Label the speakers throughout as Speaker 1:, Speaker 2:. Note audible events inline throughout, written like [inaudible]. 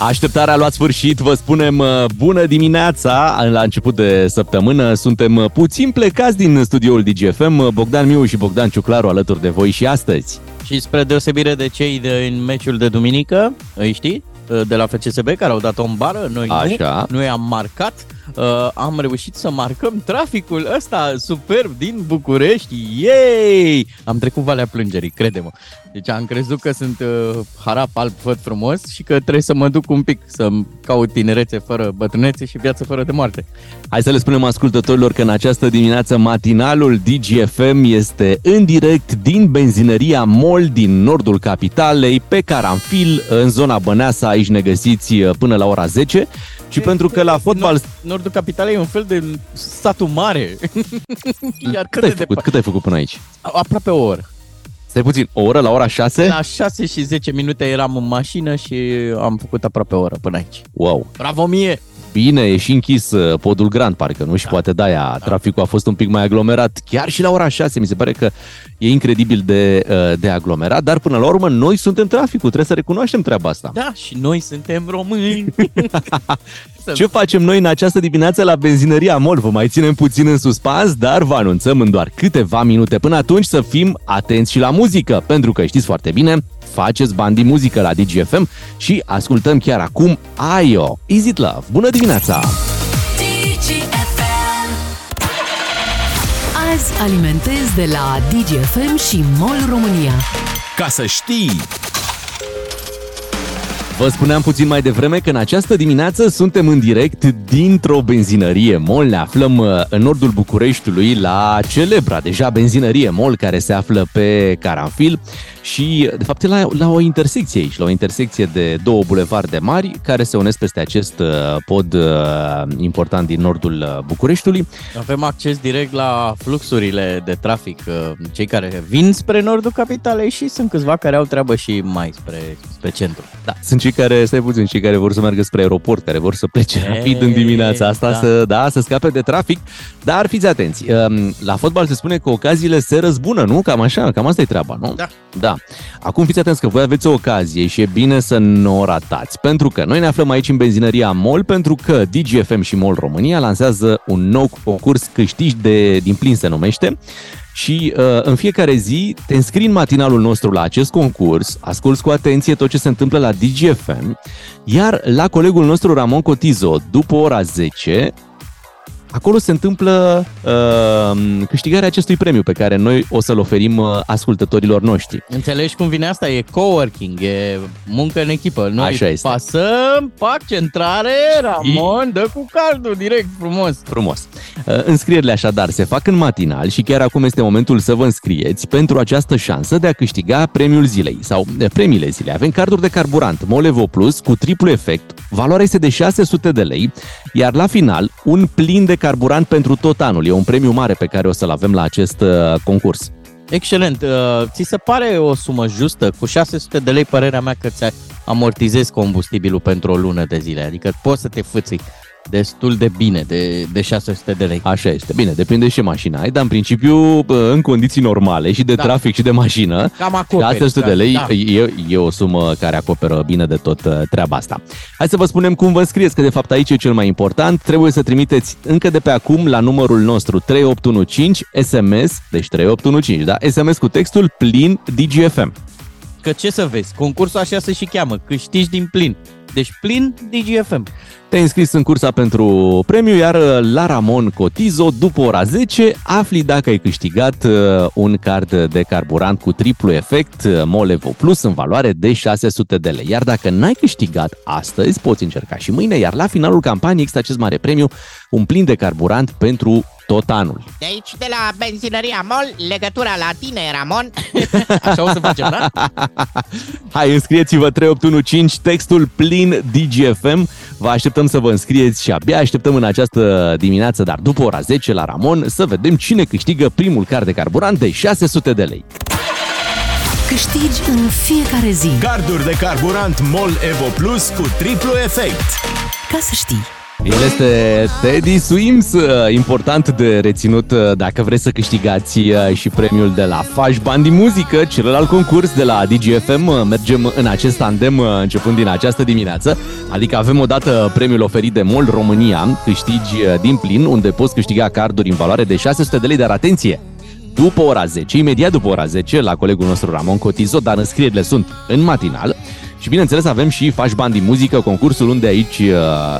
Speaker 1: Așteptarea a luat sfârșit, vă spunem uh, bună dimineața la început de săptămână. Suntem uh, puțin plecați din studioul DGFM, uh, Bogdan Miu și Bogdan Ciuclaru alături de voi și astăzi.
Speaker 2: Și spre deosebire de cei din meciul de duminică, îi știi, de la FCSB, care au dat-o în bară, noi
Speaker 1: Așa.
Speaker 2: nu, noi am marcat, uh, am reușit să marcăm traficul ăsta superb din București. Yay! Am trecut Valea Plângerii, crede-mă. Deci am crezut că sunt uh, harap alb făt frumos și că trebuie să mă duc un pic să caut tinerețe fără bătrânețe și viață fără de moarte.
Speaker 1: Hai să le spunem ascultătorilor că în această dimineață matinalul DGFM este în direct din benzinăria MOL din nordul capitalei, pe Caranfil, în zona Băneasa. Aici ne găsiți uh, până la ora 10 și pentru că la fotbal...
Speaker 2: Nord, nordul capitalei e un fel de satul mare.
Speaker 1: Iar cât, ai făcut, cât ai făcut până aici?
Speaker 2: Aproape o oră.
Speaker 1: Stai puțin, o oră la ora 6?
Speaker 2: La 6 și 10 minute eram în mașină și am făcut aproape o oră până aici.
Speaker 1: Wow!
Speaker 2: Bravo mie!
Speaker 1: Bine, e și închis uh, podul Grand, parcă, nu? Și da. poate de-aia da. traficul a fost un pic mai aglomerat. Chiar și la ora 6, mi se pare că e incredibil de, uh, de aglomerat, dar până la urmă noi suntem traficul, trebuie să recunoaștem treaba asta.
Speaker 2: Da, și noi suntem români. [laughs]
Speaker 1: Ce facem noi în această dimineață la benzinăria MOL? Vă mai ținem puțin în suspans, dar vă anunțăm în doar câteva minute. Până atunci să fim atenți și la muzică, pentru că știți foarte bine, faceți bani din muzică la DGFM și ascultăm chiar acum Aio, Is It Love. Bună dimineața!
Speaker 3: Azi alimentez de la DGFM și MOL România.
Speaker 1: Ca să știi! Vă spuneam puțin mai devreme că în această dimineață suntem în direct dintr-o benzinărie MOL. Ne aflăm uh, în nordul Bucureștiului la celebra deja benzinărie MOL care se află pe Caranfil și, de fapt, e la, la o intersecție aici, la o intersecție de două bulevarde mari care se unesc peste acest uh, pod uh, important din nordul uh, Bucureștiului.
Speaker 2: Avem acces direct la fluxurile de trafic, cei care vin spre nordul capitalei și sunt câțiva care au treabă și mai spre, spre centru.
Speaker 1: Da, sunt cei care, stai puțin, cei care vor să meargă spre aeroport, care vor să plece e, rapid în dimineața asta, da. Să, da, să scape de trafic, dar fiți atenți, um, la fotbal se spune că ocaziile se răzbună, nu? Cam așa, cam asta e treaba, nu?
Speaker 2: Da.
Speaker 1: Da. Da. Acum fiți atenți că voi aveți o ocazie și e bine să nu o ratați, pentru că noi ne aflăm aici în benzinăria MOL, pentru că DGFM și MOL România lansează un nou concurs câștigi de din plin se numește, și uh, în fiecare zi te înscrii în matinalul nostru la acest concurs, asculți cu atenție tot ce se întâmplă la DGFM, iar la colegul nostru Ramon Cotizo, după ora 10, Acolo se întâmplă uh, câștigarea acestui premiu pe care noi o să-l oferim uh, ascultătorilor noștri.
Speaker 2: Înțelegi cum vine asta? E coworking, e muncă în echipă. Noi
Speaker 1: Așa este.
Speaker 2: pasăm, pac, centrare, Ramon, dă cu cardul direct, frumos.
Speaker 1: Frumos. Uh, înscrierile așadar se fac în matinal și chiar acum este momentul să vă înscrieți pentru această șansă de a câștiga premiul zilei sau premiile zilei. Avem carduri de carburant Molevo Plus cu triplu efect, valoarea este de 600 de lei, iar la final un plin de carburant pentru tot anul. E un premiu mare pe care o să-l avem la acest uh, concurs.
Speaker 2: Excelent. Uh, ți se pare o sumă justă? Cu 600 de lei, părerea mea că ți amortizezi combustibilul pentru o lună de zile. Adică poți să te fâții destul de bine, de, de 600 de lei.
Speaker 1: Așa este. Bine, depinde și mașina ai, dar în principiu, în condiții normale și de da. trafic și de mașină,
Speaker 2: Cam acoperi,
Speaker 1: 600 de lei da. e, e o sumă care acoperă bine de tot uh, treaba asta. Hai să vă spunem cum vă scrieți, că de fapt aici e cel mai important. Trebuie să trimiteți încă de pe acum la numărul nostru 3815 SMS, deci 3815, da? SMS cu textul plin DGFM.
Speaker 2: Că ce să vezi, concursul așa se și cheamă, câștigi din plin. Deci plin DGFM.
Speaker 1: Te-ai înscris în cursa pentru premiu, iar uh, la Ramon Cotizo, după ora 10, afli dacă ai câștigat uh, un card de carburant cu triplu efect uh, Molevo Plus în valoare de 600 de lei. Iar dacă n-ai câștigat astăzi, poți încerca și mâine, iar la finalul campaniei există acest mare premiu, un plin de carburant pentru tot anul.
Speaker 4: De aici, de la benzinăria MOL, legătura la tine, Ramon. [laughs]
Speaker 2: Așa o să facem, da? [laughs]
Speaker 1: Hai, înscrieți-vă 3815, textul plin DGFM. Vă așteptăm să vă înscrieți și abia așteptăm în această dimineață, dar după ora 10 la Ramon, să vedem cine câștigă primul card de carburant de 600 de lei.
Speaker 3: Câștigi în fiecare zi.
Speaker 5: Carduri de carburant MOL Evo Plus cu triplu efect.
Speaker 3: Ca să știi.
Speaker 1: El este Teddy Swims, uh, important de reținut uh, dacă vreți să câștigați uh, și premiul de la Faș Bandi Muzică, celălalt concurs de la DGFM. Mergem în acest tandem începând din această dimineață, adică avem odată premiul oferit de MOL România, câștigi din plin, unde poți câștiga carduri în valoare de 600 de lei, dar atenție! După ora 10, imediat după ora 10, la colegul nostru Ramon Cotizo, dar înscrierile sunt în matinal. Și bineînțeles avem și Faci Bani din Muzică, concursul unde aici uh,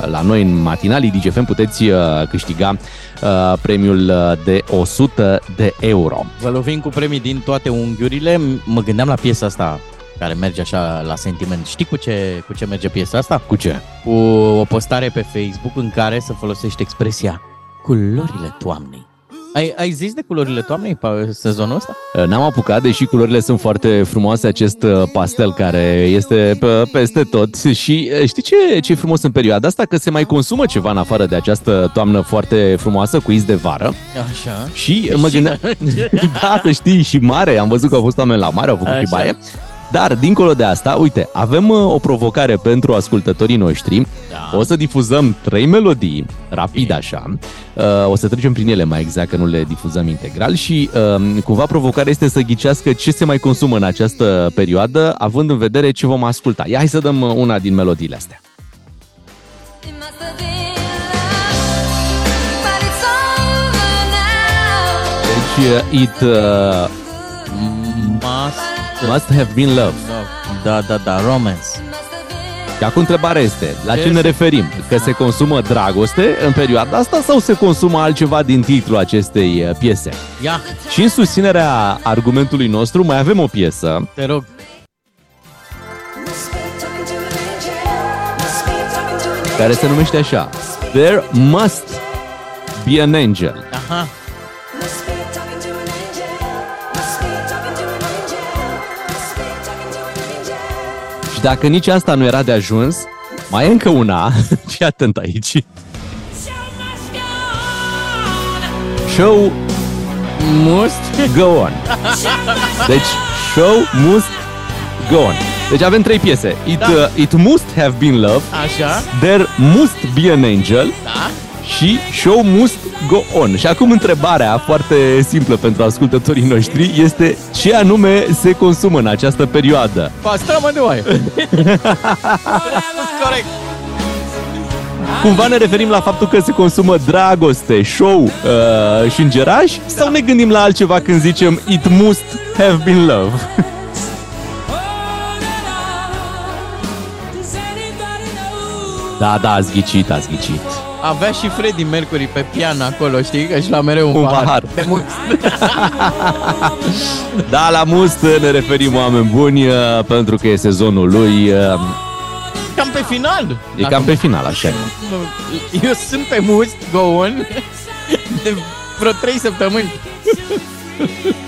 Speaker 1: la noi în matinalii DGFM puteți uh, câștiga uh, premiul de 100 de euro.
Speaker 2: Vă lovim cu premii din toate unghiurile. Mă gândeam la piesa asta care merge așa la sentiment. Știi cu ce, cu ce merge piesa asta?
Speaker 1: Cu ce?
Speaker 2: Cu o postare pe Facebook în care să folosești expresia culorile toamnei. Ai, ai zis de culorile toamnei pe sezonul ăsta?
Speaker 1: Uh, n-am apucat, deși culorile sunt foarte frumoase, acest uh, pastel care este peste tot. Și uh, știi ce, ce e frumos în perioada asta? Că se mai consumă ceva în afară de această toamnă foarte frumoasă cu iz de vară.
Speaker 2: Așa.
Speaker 1: Și mă gândeam... [laughs] da, să știi, și mare. Am văzut că au fost oameni la mare, au făcut Așa. și baie. Dar, dincolo de asta, uite, avem uh, o provocare pentru ascultătorii noștri. Da. O să difuzăm trei melodii, rapid Bine. așa. Uh, o să trecem prin ele mai exact, că nu le difuzăm integral și uh, cumva provocarea este să ghicească ce se mai consumă în această perioadă, având în vedere ce vom asculta. Ia hai să dăm una din melodiile astea. Deci, it uh,
Speaker 2: must
Speaker 1: Must have been love.
Speaker 2: Da, da, da, romance.
Speaker 1: Și acum întrebarea este, la ce ne referim? Că se consumă dragoste în perioada asta sau se consumă altceva din titlul acestei uh, piese?
Speaker 2: Ia.
Speaker 1: Și în susținerea argumentului nostru mai avem o piesă.
Speaker 2: Te rog.
Speaker 1: Care se numește așa. There must be an angel.
Speaker 2: Aha.
Speaker 1: Și dacă nici asta nu era de ajuns, mai e încă una. [laughs] Fii atent aici. Show must go on. Deci, show must go on. Deci avem trei piese. It, da. uh, it must have been love.
Speaker 2: Așa.
Speaker 1: There must be an angel.
Speaker 2: Da.
Speaker 1: Și show must go on. Și acum întrebarea foarte simplă pentru ascultătorii noștri este ce anume se consumă în această perioadă?
Speaker 2: Pastramă de oaie. Corect.
Speaker 1: Cumva ne referim la faptul că se consumă dragoste, show uh, și îngeraș? Sau ne gândim la altceva când zicem it must have been love? da, da, ați ghicit, ați ghicit.
Speaker 2: Avea și Freddie Mercury pe pian acolo, știi? Că și la mereu un,
Speaker 1: un pahar. pahar. De must. [laughs] da, la must ne referim oameni buni uh, pentru că e sezonul lui. Uh,
Speaker 2: cam pe final.
Speaker 1: E cam pe final, așa e.
Speaker 2: Eu sunt pe must, go on, de vreo 3 săptămâni. [laughs]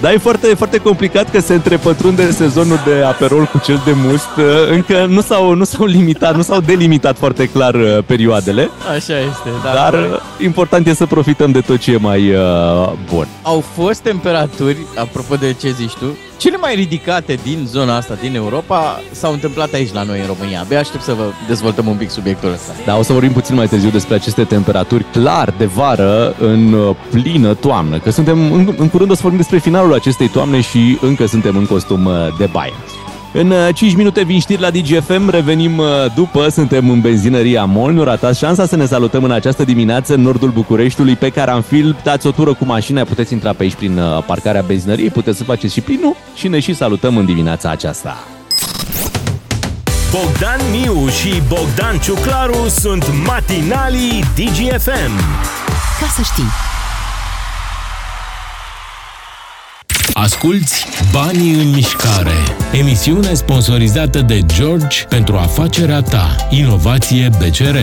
Speaker 1: Dar e foarte, foarte complicat că se întrepătrunde sezonul de aperol cu cel de must. Încă nu s-au, nu s-au limitat, nu s-au delimitat foarte clar uh, perioadele.
Speaker 2: Așa este, da.
Speaker 1: Dar uh, important e să profităm de tot ce e mai uh, bun.
Speaker 2: Au fost temperaturi, apropo de ce zici tu, cele mai ridicate din zona asta, din Europa, s-au întâmplat aici la noi în România. Abia aștept să vă dezvoltăm un pic subiectul ăsta.
Speaker 1: Da, o să vorbim puțin mai târziu despre aceste temperaturi clar de vară în uh, plină toamnă. Că suntem, în, în curând o să vorbim despre finalul acestei toamne și încă suntem în costum uh, de baie. În 5 uh, minute vin știri la DGFM, revenim uh, după, suntem în benzinăria MOL, nu ratați șansa să ne salutăm în această dimineață în nordul Bucureștiului pe Caranfil, dați o tură cu mașina, puteți intra pe aici prin uh, parcarea benzinăriei, puteți să faceți și plinul și ne și salutăm în dimineața aceasta.
Speaker 5: Bogdan Miu și Bogdan Ciuclaru sunt matinalii DGFM.
Speaker 3: Ca să știi!
Speaker 5: Asculți Banii în mișcare, emisiune sponsorizată de George pentru afacerea ta. Inovație BCR.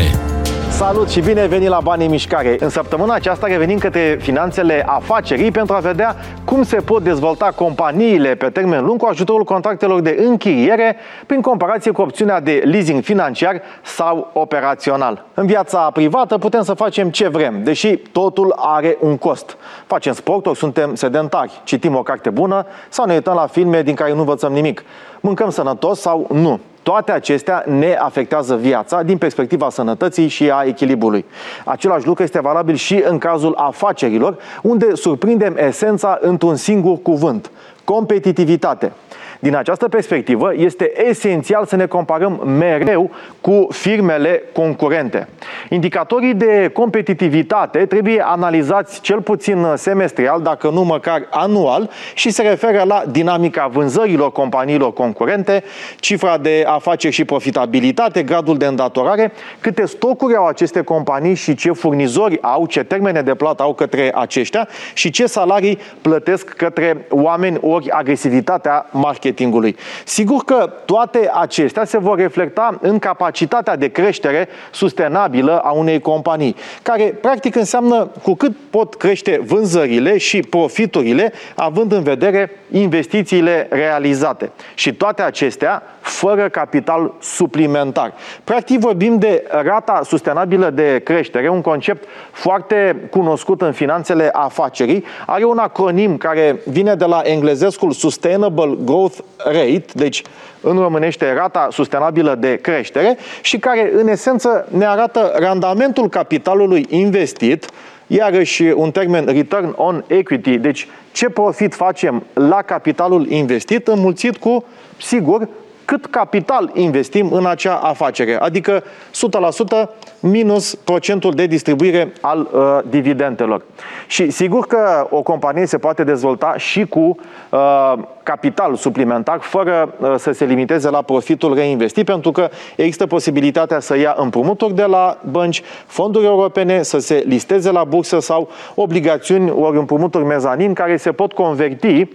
Speaker 6: Salut și bine venit la Banii Mișcare! În săptămâna aceasta revenim către finanțele afacerii pentru a vedea cum se pot dezvolta companiile pe termen lung cu ajutorul contractelor de închiriere prin comparație cu opțiunea de leasing financiar sau operațional. În viața privată putem să facem ce vrem, deși totul are un cost. Facem sport, ori suntem sedentari, citim o carte bună sau ne uităm la filme din care nu învățăm nimic. Mâncăm sănătos sau nu. Toate acestea ne afectează viața din perspectiva sănătății și a echilibrului. Același lucru este valabil și în cazul afacerilor, unde surprindem esența într-un singur cuvânt, competitivitate. Din această perspectivă, este esențial să ne comparăm mereu cu firmele concurente. Indicatorii de competitivitate trebuie analizați cel puțin semestrial, dacă nu măcar anual, și se referă la dinamica vânzărilor companiilor concurente, cifra de afaceri și profitabilitate, gradul de îndatorare, câte stocuri au aceste companii și ce furnizori au, ce termene de plată au către aceștia și ce salarii plătesc către oameni ori agresivitatea marketingului marketingului. Sigur că toate acestea se vor reflecta în capacitatea de creștere sustenabilă a unei companii, care practic înseamnă cu cât pot crește vânzările și profiturile, având în vedere investițiile realizate. Și toate acestea fără capital suplimentar. Practic vorbim de rata sustenabilă de creștere, un concept foarte cunoscut în finanțele afacerii. Are un acronim care vine de la englezescul Sustainable Growth Rate, deci în românește rata sustenabilă de creștere și care în esență ne arată randamentul capitalului investit Iarăși un termen return on equity, deci ce profit facem la capitalul investit înmulțit cu, sigur, cât capital investim în acea afacere, adică 100% minus procentul de distribuire al uh, dividendelor. Și sigur că o companie se poate dezvolta și cu uh, capital suplimentar, fără uh, să se limiteze la profitul reinvestit, pentru că există posibilitatea să ia împrumuturi de la bănci, fonduri europene, să se listeze la bursă sau obligațiuni ori împrumuturi mezanin care se pot converti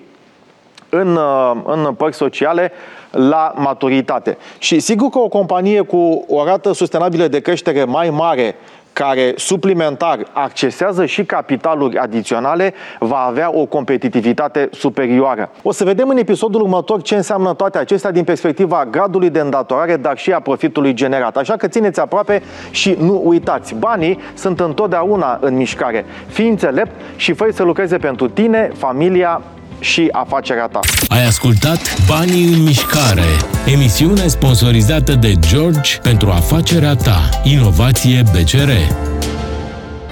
Speaker 6: în, uh, în părți sociale la maturitate. Și sigur că o companie cu o rată sustenabilă de creștere mai mare care suplimentar accesează și capitaluri adiționale, va avea o competitivitate superioară. O să vedem în episodul următor ce înseamnă toate acestea din perspectiva gradului de îndatorare, dar și a profitului generat. Așa că țineți aproape și nu uitați. Banii sunt întotdeauna în mișcare. Fii înțelept și fă să lucreze pentru tine, familia și afacerea ta.
Speaker 5: Ai ascultat Banii în mișcare, emisiune sponsorizată de George pentru afacerea ta. Inovație BCR.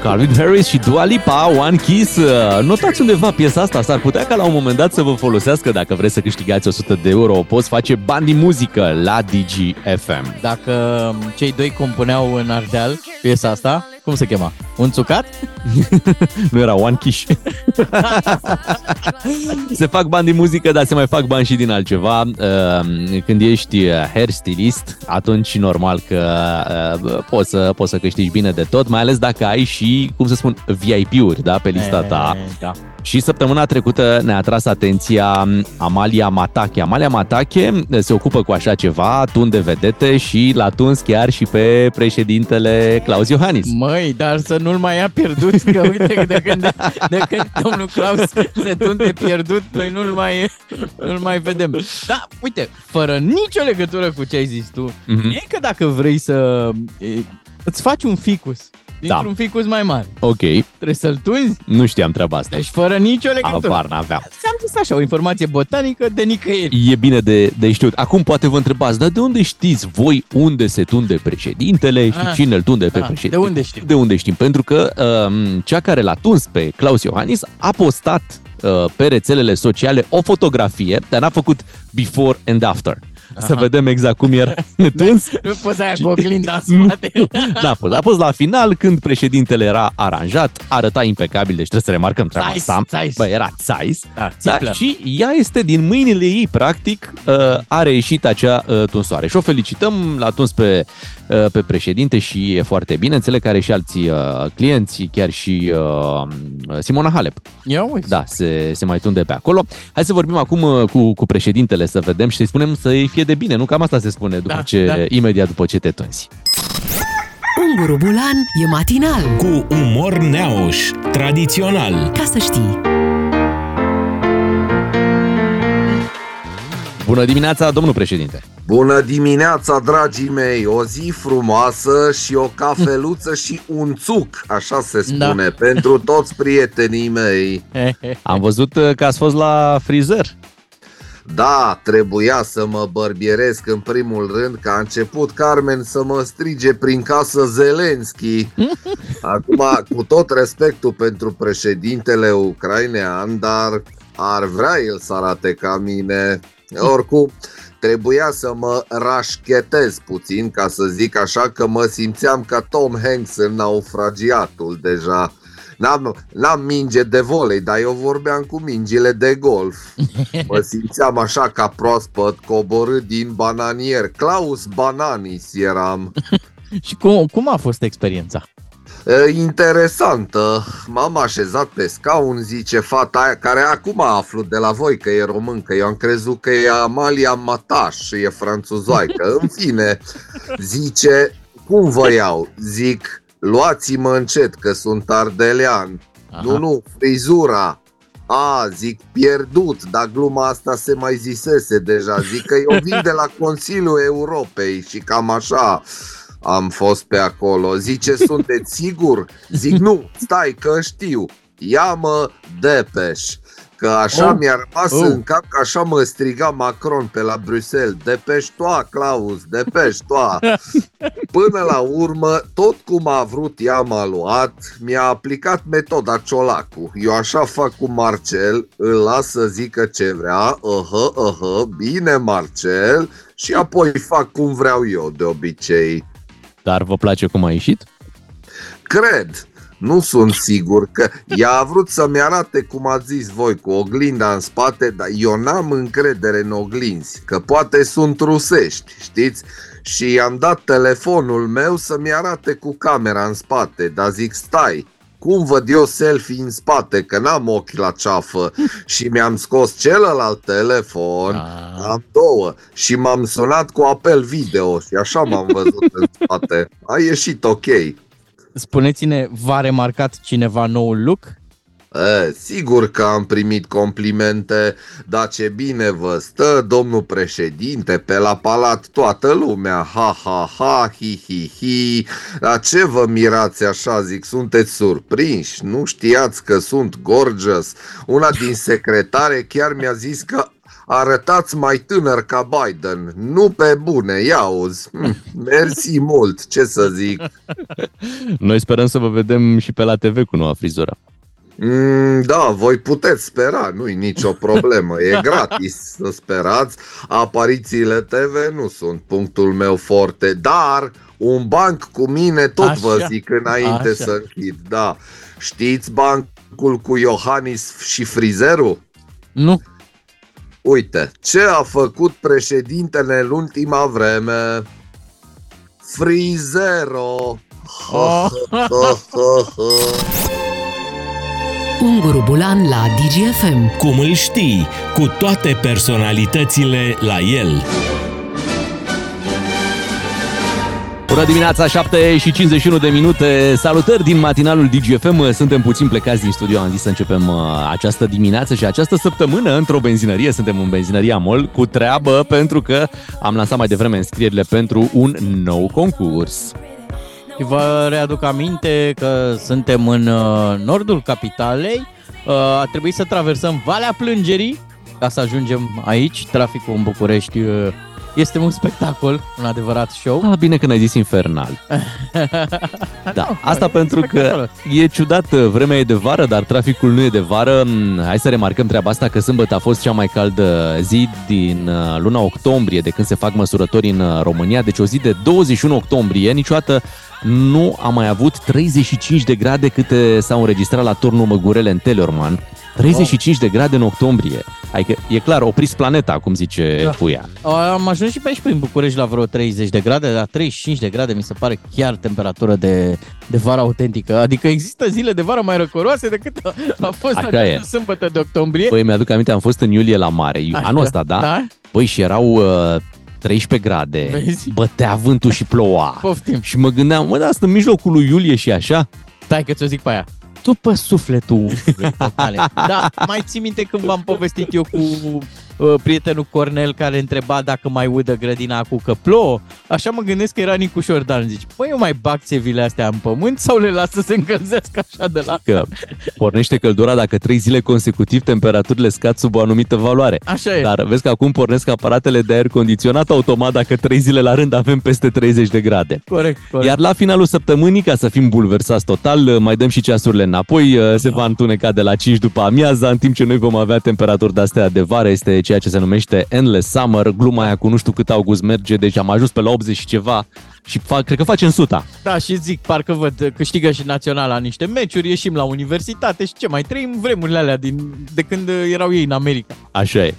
Speaker 1: Calvin Harris și Dua Lipa, One Kiss. Notați undeva piesa asta, s-ar putea ca la un moment dat să vă folosească dacă vreți să câștigați 100 de euro. Poți face bani din muzică la DGFM.
Speaker 2: Dacă cei doi compuneau în Ardeal piesa asta, cum se chema? Un țucat? [laughs]
Speaker 1: nu era One Kish. [laughs] se fac bani din muzică, dar se mai fac bani și din altceva. Ehm, când ești hair stylist, atunci normal că ehm, poți să, poți să câștigi bine de tot, mai ales dacă ai și, cum să spun, VIP-uri da, pe lista ta.
Speaker 2: E, da.
Speaker 1: Și săptămâna trecută ne-a tras atenția Amalia Matache. Amalia Matache se ocupă cu așa ceva, tun de vedete și l-a tuns chiar și pe președintele Claus Iohannis.
Speaker 2: Măi, dar să nu-l mai ia pierdut, că [laughs] uite, de când, de când domnul Claus se tunte pierdut, noi nu-l mai, nu-l mai vedem. Da, uite, fără nicio legătură cu ce ai zis tu, mm-hmm. e că dacă vrei să e, îți faci un ficus, dintr-un da. ficus mai mare.
Speaker 1: Ok.
Speaker 2: Trebuie să-l tunzi.
Speaker 1: Nu știam treaba asta.
Speaker 2: Deci fără nicio legătură.
Speaker 1: Apar, n-aveam.
Speaker 2: Ți-am zis așa, o informație botanică de nicăieri.
Speaker 1: E bine de, de știut. Acum poate vă întrebați, dar de unde știți voi unde se tunde președintele și ah. cine îl tunde pe ah, președinte?
Speaker 2: De unde știm?
Speaker 1: De unde știm? Pentru că um, cea care l-a tuns pe Claus Iohannis a postat uh, pe rețelele sociale o fotografie, dar n-a făcut before and after. Aha. să vedem exact cum era [laughs] netuns.
Speaker 2: nu poți să ai cu oglinda în spate.
Speaker 1: N-a fost. A fost la final, când președintele era aranjat, arăta impecabil, deci trebuie să remarcăm treaba asta. Bă, era size. Da, da, și ea este din mâinile ei, practic, uh, a reieșit acea uh, tunsoare. Și o felicităm, l-a tuns pe Uh, pe președinte și e foarte bine. Înțeleg că are și alții uh, clienți, chiar și uh, Simona Halep.
Speaker 2: Ia uite.
Speaker 1: Da, se, se mai tunde pe acolo. Hai să vorbim acum uh, cu, cu președintele să vedem și să-i spunem să-i fie de bine. Nu cam asta se spune după da, ce, da. imediat după ce te tunzi.
Speaker 3: Unguru Bulan e matinal.
Speaker 5: Cu umor neauș, tradițional.
Speaker 3: Ca să știi.
Speaker 1: Bună dimineața, domnul președinte!
Speaker 7: Bună dimineața, dragii mei! O zi frumoasă și o cafeluță și un țuc, așa se da. spune, da. pentru toți prietenii mei.
Speaker 1: Am văzut că ați fost la frizer.
Speaker 7: Da, trebuia să mă bărbieresc în primul rând că a început Carmen să mă strige prin casă Zelenski. [laughs] Acum, cu tot respectul pentru președintele ucrainean, dar ar vrea el să arate ca mine. Oricum, trebuia să mă rașchetez puțin, ca să zic așa, că mă simțeam ca Tom Hanks în naufragiatul deja. N-am, n-am minge de volei, dar eu vorbeam cu mingile de golf. Mă [laughs] simțeam așa ca proaspăt coborât din bananier. Klaus Bananis eram. [laughs]
Speaker 2: Și cum, cum a fost experiența?
Speaker 7: E, Interesantă. M-am așezat pe scaun, zice fata aia, care acum aflu de la voi că e româncă. Eu am crezut că e Amalia Mataș, e franțuzoaică. În fine, zice, cum vă iau? Zic, luați-mă încet că sunt ardelean.
Speaker 2: Aha.
Speaker 7: Nu, nu, frizura. A, zic, pierdut, dar gluma asta se mai zisese deja. Zic că eu vin de la Consiliul Europei și cam așa am fost pe acolo. Zice, sunteți sigur? Zic, nu, stai că știu. Ia-mă Depeș. Că așa
Speaker 2: Oh.
Speaker 7: mi-a rămas
Speaker 2: Oh.
Speaker 7: în cap, că așa mă striga Macron pe la Bruxelles. Depeș toa, Claus, depeș toa. Până la urmă, tot cum a vrut ea m-a luat, mi-a aplicat metoda Ciolacu. Eu așa fac cu Marcel, îl las să zică ce vrea, uh-huh, uh-huh, bine Marcel, și apoi fac cum vreau eu de obicei.
Speaker 1: Dar vă place cum a ieșit?
Speaker 7: Cred, nu sunt sigur că ea a vrut să-mi arate cum ați zis voi cu oglinda în spate, dar eu n-am încredere în oglinzi, că poate sunt rusești, știți? Și i-am dat telefonul meu să-mi arate cu camera în spate, dar zic stai, cum văd eu selfie în spate, că n-am ochi la ceafă [laughs] și mi-am scos celălalt telefon,
Speaker 2: Ah.
Speaker 7: am două și m-am sunat cu apel video și așa m-am [laughs] văzut în spate. A ieșit ok.
Speaker 2: Spuneți-ne, v-a remarcat cineva noul look?
Speaker 7: E, sigur că am primit complimente, dar ce bine vă stă, domnul președinte, pe la palat toată lumea, ha, ha, ha, hi, hi, hi, dar ce vă mirați așa, zic, sunteți surprinși, nu știați că sunt gorgeous, una din secretare chiar mi-a zis că arătați mai tânăr ca Biden, nu pe bune, ia uzi, Hm, mersi mult, ce să zic. [laughs]
Speaker 1: Noi sperăm să vă vedem și pe la TV cu noua frizură.
Speaker 7: Mm, da, voi puteți spera, nu-i nicio problemă, e [laughs] gratis să sperați. Aparițiile TV nu sunt punctul meu forte, dar un banc cu mine tot
Speaker 2: Așa.
Speaker 7: vă zic înainte
Speaker 2: Așa.
Speaker 7: să închid, da. Știți bancul cu Iohannis și frizerul?
Speaker 2: Nu.
Speaker 7: Uite, ce a făcut președintele în ultima vreme? Frizero!
Speaker 2: Oh. [laughs]
Speaker 3: Unguru Bulan la DGFM.
Speaker 5: Cum îl știi, cu toate personalitățile la el.
Speaker 1: Bună dimineața, 7 și 51 de minute. Salutări din matinalul DGFM. Suntem puțin plecați din studio. Am zis să începem uh, această dimineață și această săptămână într-o benzinărie. Suntem în benzinăria MOL cu treabă pentru că am lansat mai devreme înscrierile pentru un nou concurs.
Speaker 2: Și vă readuc aminte că suntem în uh, nordul capitalei. Uh, A trebuit să traversăm Valea Plângerii ca să ajungem aici. Traficul în București uh, este un spectacol, un adevărat show.
Speaker 1: Ah, bine că n-ai zis infernal. [laughs] Da, asta pentru că e ciudat, vremea e de vară, dar traficul nu e de vară. Mm, Hai să remarcăm treaba asta că sâmbătă a fost cea mai caldă zi din uh, luna octombrie de când se fac măsurători în uh, România, deci o zi de 21 octombrie, niciodată nu a mai avut 35 de grade câte s-au înregistrat la turnul Măgurele în Telorman. 35 de grade în octombrie. Adică e clar, opriți planeta, cum zice
Speaker 2: Da.
Speaker 1: Puia.
Speaker 2: Am ajuns și pe aici prin București la vreo 30 de grade, dar 35 de grade mi se pare chiar temperatură de, de vară autentică. Adică există zile de vară mai răcoroase decât a, a fost
Speaker 1: Așa
Speaker 2: această
Speaker 1: e.
Speaker 2: sâmbătă de octombrie.
Speaker 1: Păi mi-aduc aminte, am fost în iulie la mare,
Speaker 2: Așa.
Speaker 1: anul ăsta, da?
Speaker 2: Da?
Speaker 1: Băi, și erau uh, 13 grade,
Speaker 2: Vezi?
Speaker 1: bătea vântul și ploua. [laughs]
Speaker 2: Poftim.
Speaker 1: Și mă gândeam, mă, dar asta în mijlocul lui iulie și așa?
Speaker 2: Stai că ți-o zic pe aia. Tu pe sufletul umflui totale. [laughs] Da, mai ții minte când v-am povestit eu cu uh, prietenul Cornel care întreba dacă mai udă grădina cu că plouă. Așa mă gândesc că era Nicu Șordan. Zici, păi eu mai bag țevile astea în pământ sau le las să se încălzească așa de la...
Speaker 1: Că pornește căldura dacă trei zile consecutiv temperaturile scad sub o anumită valoare.
Speaker 2: Așa e.
Speaker 1: Dar vezi că acum pornesc aparatele de aer condiționat automat dacă trei zile la rând avem peste 30 de grade.
Speaker 2: Corect, corect.
Speaker 1: Iar la finalul săptămânii, ca să fim bulversați total, mai dăm și ceasurile înapoi, se va întuneca de la 5 după amiaza, în timp ce noi vom avea temperaturi de-astea de vară, este ceea ce se numește Endless Summer, gluma aia cu nu știu cât august merge, deci am ajuns pe la 80 și ceva și fac, cred că facem suta.
Speaker 2: Da, și zic, parcă văd, câștigă și naționala niște meciuri, ieșim la universitate și ce, mai trăim vremurile alea din, de când erau ei în America.
Speaker 1: Așa e.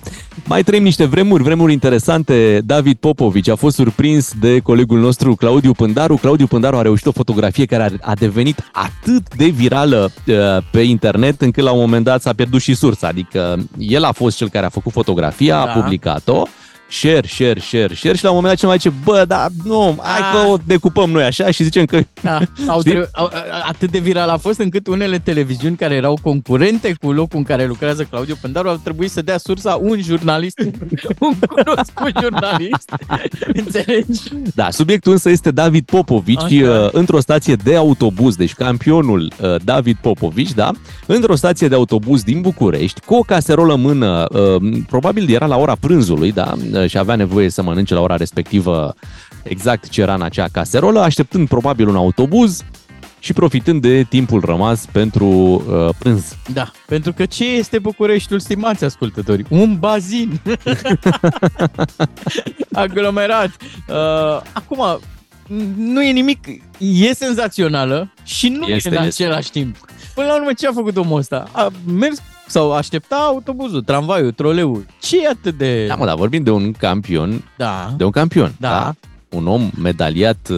Speaker 1: Mai trăim niște vremuri, vremuri interesante. David Popovici a fost surprins de colegul nostru Claudiu Pândaru. Claudiu Pândaru a reușit o fotografie care a devenit atât de virală uh, pe internet încât la un moment dat s-a pierdut și sursa. Adică el a fost cel care a făcut fotografia,
Speaker 2: Da.
Speaker 1: a publicat-o share, share, share, share și la un moment dat cineva zice, bă, da, nu, hai că o decupăm noi așa și zicem că
Speaker 2: Da, au
Speaker 1: Știi?
Speaker 2: tre- au, a- atât de viral a fost încât unele televiziuni care erau concurente cu locul în care lucrează Claudiu Pândaru au trebuit să dea sursa un jurnalist, [laughs] un cunoscut jurnalist. [laughs] Înțelegi?
Speaker 1: Da, subiectul însă este David Popovici
Speaker 2: Așa.
Speaker 1: uh, într-o stație de autobuz, deci campionul uh, David Popovici, da, într-o stație de autobuz din București, cu o caserolă în mână, uh, probabil era la ora prânzului, da, uh, și avea nevoie să mănânce la ora respectivă exact ce era în acea caserolă, așteptând probabil un autobuz și profitând de timpul rămas pentru uh, prânz.
Speaker 2: Da, pentru că ce este Bucureștiul, stimați ascultători? Un bazin [laughs] aglomerat. Uh, acum, nu e nimic, e senzațională și nu
Speaker 1: Este,
Speaker 2: este, e în
Speaker 1: este.
Speaker 2: același timp. Până la urmă, ce a făcut omul ăsta? A mers sau aștepta autobuzul, tramvaiul, troleul. Ce e atât de...
Speaker 1: Da, mă, da, vorbim de un campion,
Speaker 2: Da.
Speaker 1: de un campion,
Speaker 2: Da.
Speaker 1: da? Un om medaliat uh,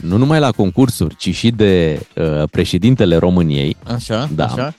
Speaker 1: nu numai la concursuri, ci și de uh, președintele României,
Speaker 2: Așa,
Speaker 1: Da.
Speaker 2: așa.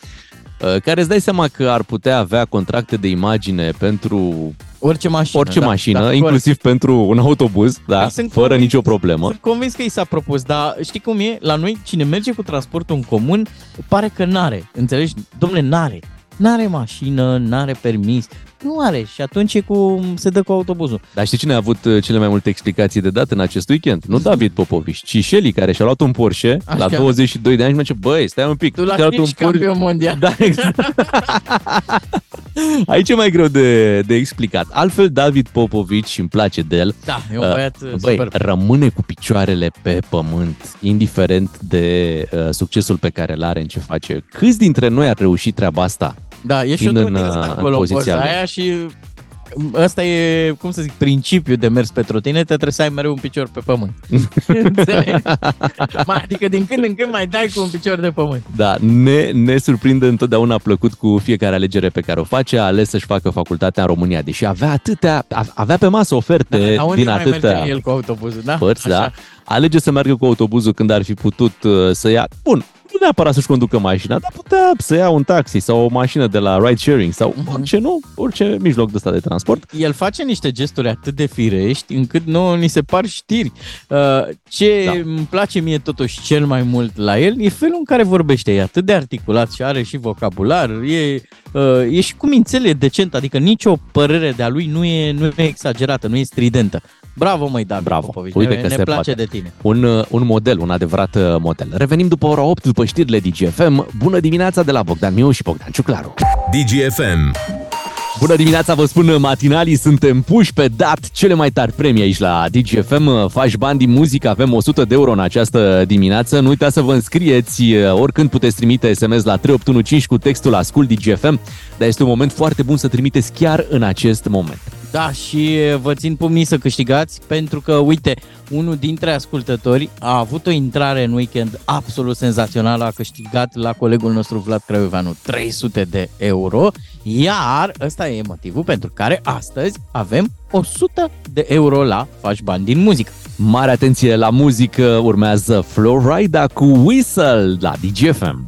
Speaker 1: uh, care îți dai seama că ar putea avea contracte de imagine pentru
Speaker 2: Orice mașină.
Speaker 1: orice
Speaker 2: da,
Speaker 1: mașină,
Speaker 2: da,
Speaker 1: inclusiv pentru un autobuz, da,
Speaker 2: Păi sunt
Speaker 1: fără
Speaker 2: convins-
Speaker 1: nicio problemă.
Speaker 2: Sunt convins că i s-a propus, dar știi cum e? La noi, cine merge cu transportul în comun, pare că n-are. Înțelegi? Domnule, n-are. N-are mașină, n-are permis. Nu are și atunci e cu, se dă cu autobuzul.
Speaker 1: Dar știi cine a avut uh, cele mai multe explicații de dat în acest weekend? Nu David Popovici, ci Shelly, care și-a luat un Porsche
Speaker 2: Așa.
Speaker 1: la 22 de ani și mă zice, băi, stai un pic,
Speaker 2: Tu la
Speaker 1: și-a luat
Speaker 2: tine
Speaker 1: un
Speaker 2: ești campion mondial.
Speaker 1: Da, exact. [laughs] Aici e mai greu de, de explicat. Altfel, David Popovici îmi place de el.
Speaker 2: Da, e un
Speaker 1: Uh,
Speaker 2: băiat uh,
Speaker 1: Băi,
Speaker 2: super.
Speaker 1: rămâne cu picioarele pe pământ, indiferent de uh, succesul pe care îl are în ce face. Câți dintre noi ar reuși treaba asta?
Speaker 2: Da, e și
Speaker 1: fiind
Speaker 2: o
Speaker 1: în,
Speaker 2: trotinetă
Speaker 1: uh, în
Speaker 2: acolo,
Speaker 1: poziția
Speaker 2: poza
Speaker 1: lui.
Speaker 2: aia și ăsta e, cum să zic, principiul de mers pe trotinetă, trebuie să ai mereu un picior pe pământ. [laughs] Înțelegi? mai, adică din când în când mai dai cu un picior de pământ.
Speaker 1: Da, ne, ne surprinde întotdeauna plăcut cu fiecare alegere pe care o face, a ales să-și facă facultatea în România, deși avea atâtea, a- avea pe masă oferte
Speaker 2: Da, la unde
Speaker 1: din
Speaker 2: mai
Speaker 1: atâtea
Speaker 2: merge el cu autobuzul, da?
Speaker 1: părți,
Speaker 2: Așa.
Speaker 1: da, alege să meargă cu autobuzul când ar fi putut uh, să ia, bun, nu neapărat să-și conducă mașina, dar putea să ia un taxi sau o mașină de la ride sharing sau
Speaker 2: Mhm.
Speaker 1: orice, nu, orice mijloc de ăsta de transport.
Speaker 2: el face niște gesturi atât de firești încât nu ni se par știri. Uh, Ce
Speaker 1: Da.
Speaker 2: da. îmi place mie totuși cel mai mult la el e felul în care vorbește. E atât de articulat și are și vocabular, e, uh, e și cu mințele decent, adică nicio părere de-a lui nu e, nu e exagerată, nu e stridentă. Bravo, măi, David
Speaker 1: Bravo.
Speaker 2: Popovici,
Speaker 1: Uite
Speaker 2: ne,
Speaker 1: că
Speaker 2: ne
Speaker 1: se
Speaker 2: place
Speaker 1: poate.
Speaker 2: de tine.
Speaker 1: Un, uh, un model, un adevărat uh, model. Revenim după ora 8, după știrile DGFM. Bună dimineața de la Bogdan Miu și Bogdan Ciuclaru.
Speaker 5: DGFM.
Speaker 1: Bună dimineața, vă spun matinalii, suntem puși pe dat cele mai tari premii aici la DGFM. Faci bani din muzică, avem 100 de euro în această dimineață. Nu uitați să vă înscrieți, oricând puteți trimite SMS la 3815 cu textul Ascult DGFM, dar este un moment foarte bun să trimiteți chiar în acest moment.
Speaker 2: Da, și vă țin pumnii să câștigați pentru că, uite, unul dintre ascultători a avut o intrare în weekend absolut senzațională, a câștigat la colegul nostru Vlad Craioveanu 300 de euro, iar ăsta e motivul pentru care astăzi avem 100 de euro la Faci Bani din Muzică.
Speaker 1: Mare atenție la muzică, urmează Florida cu Whistle la DGFM.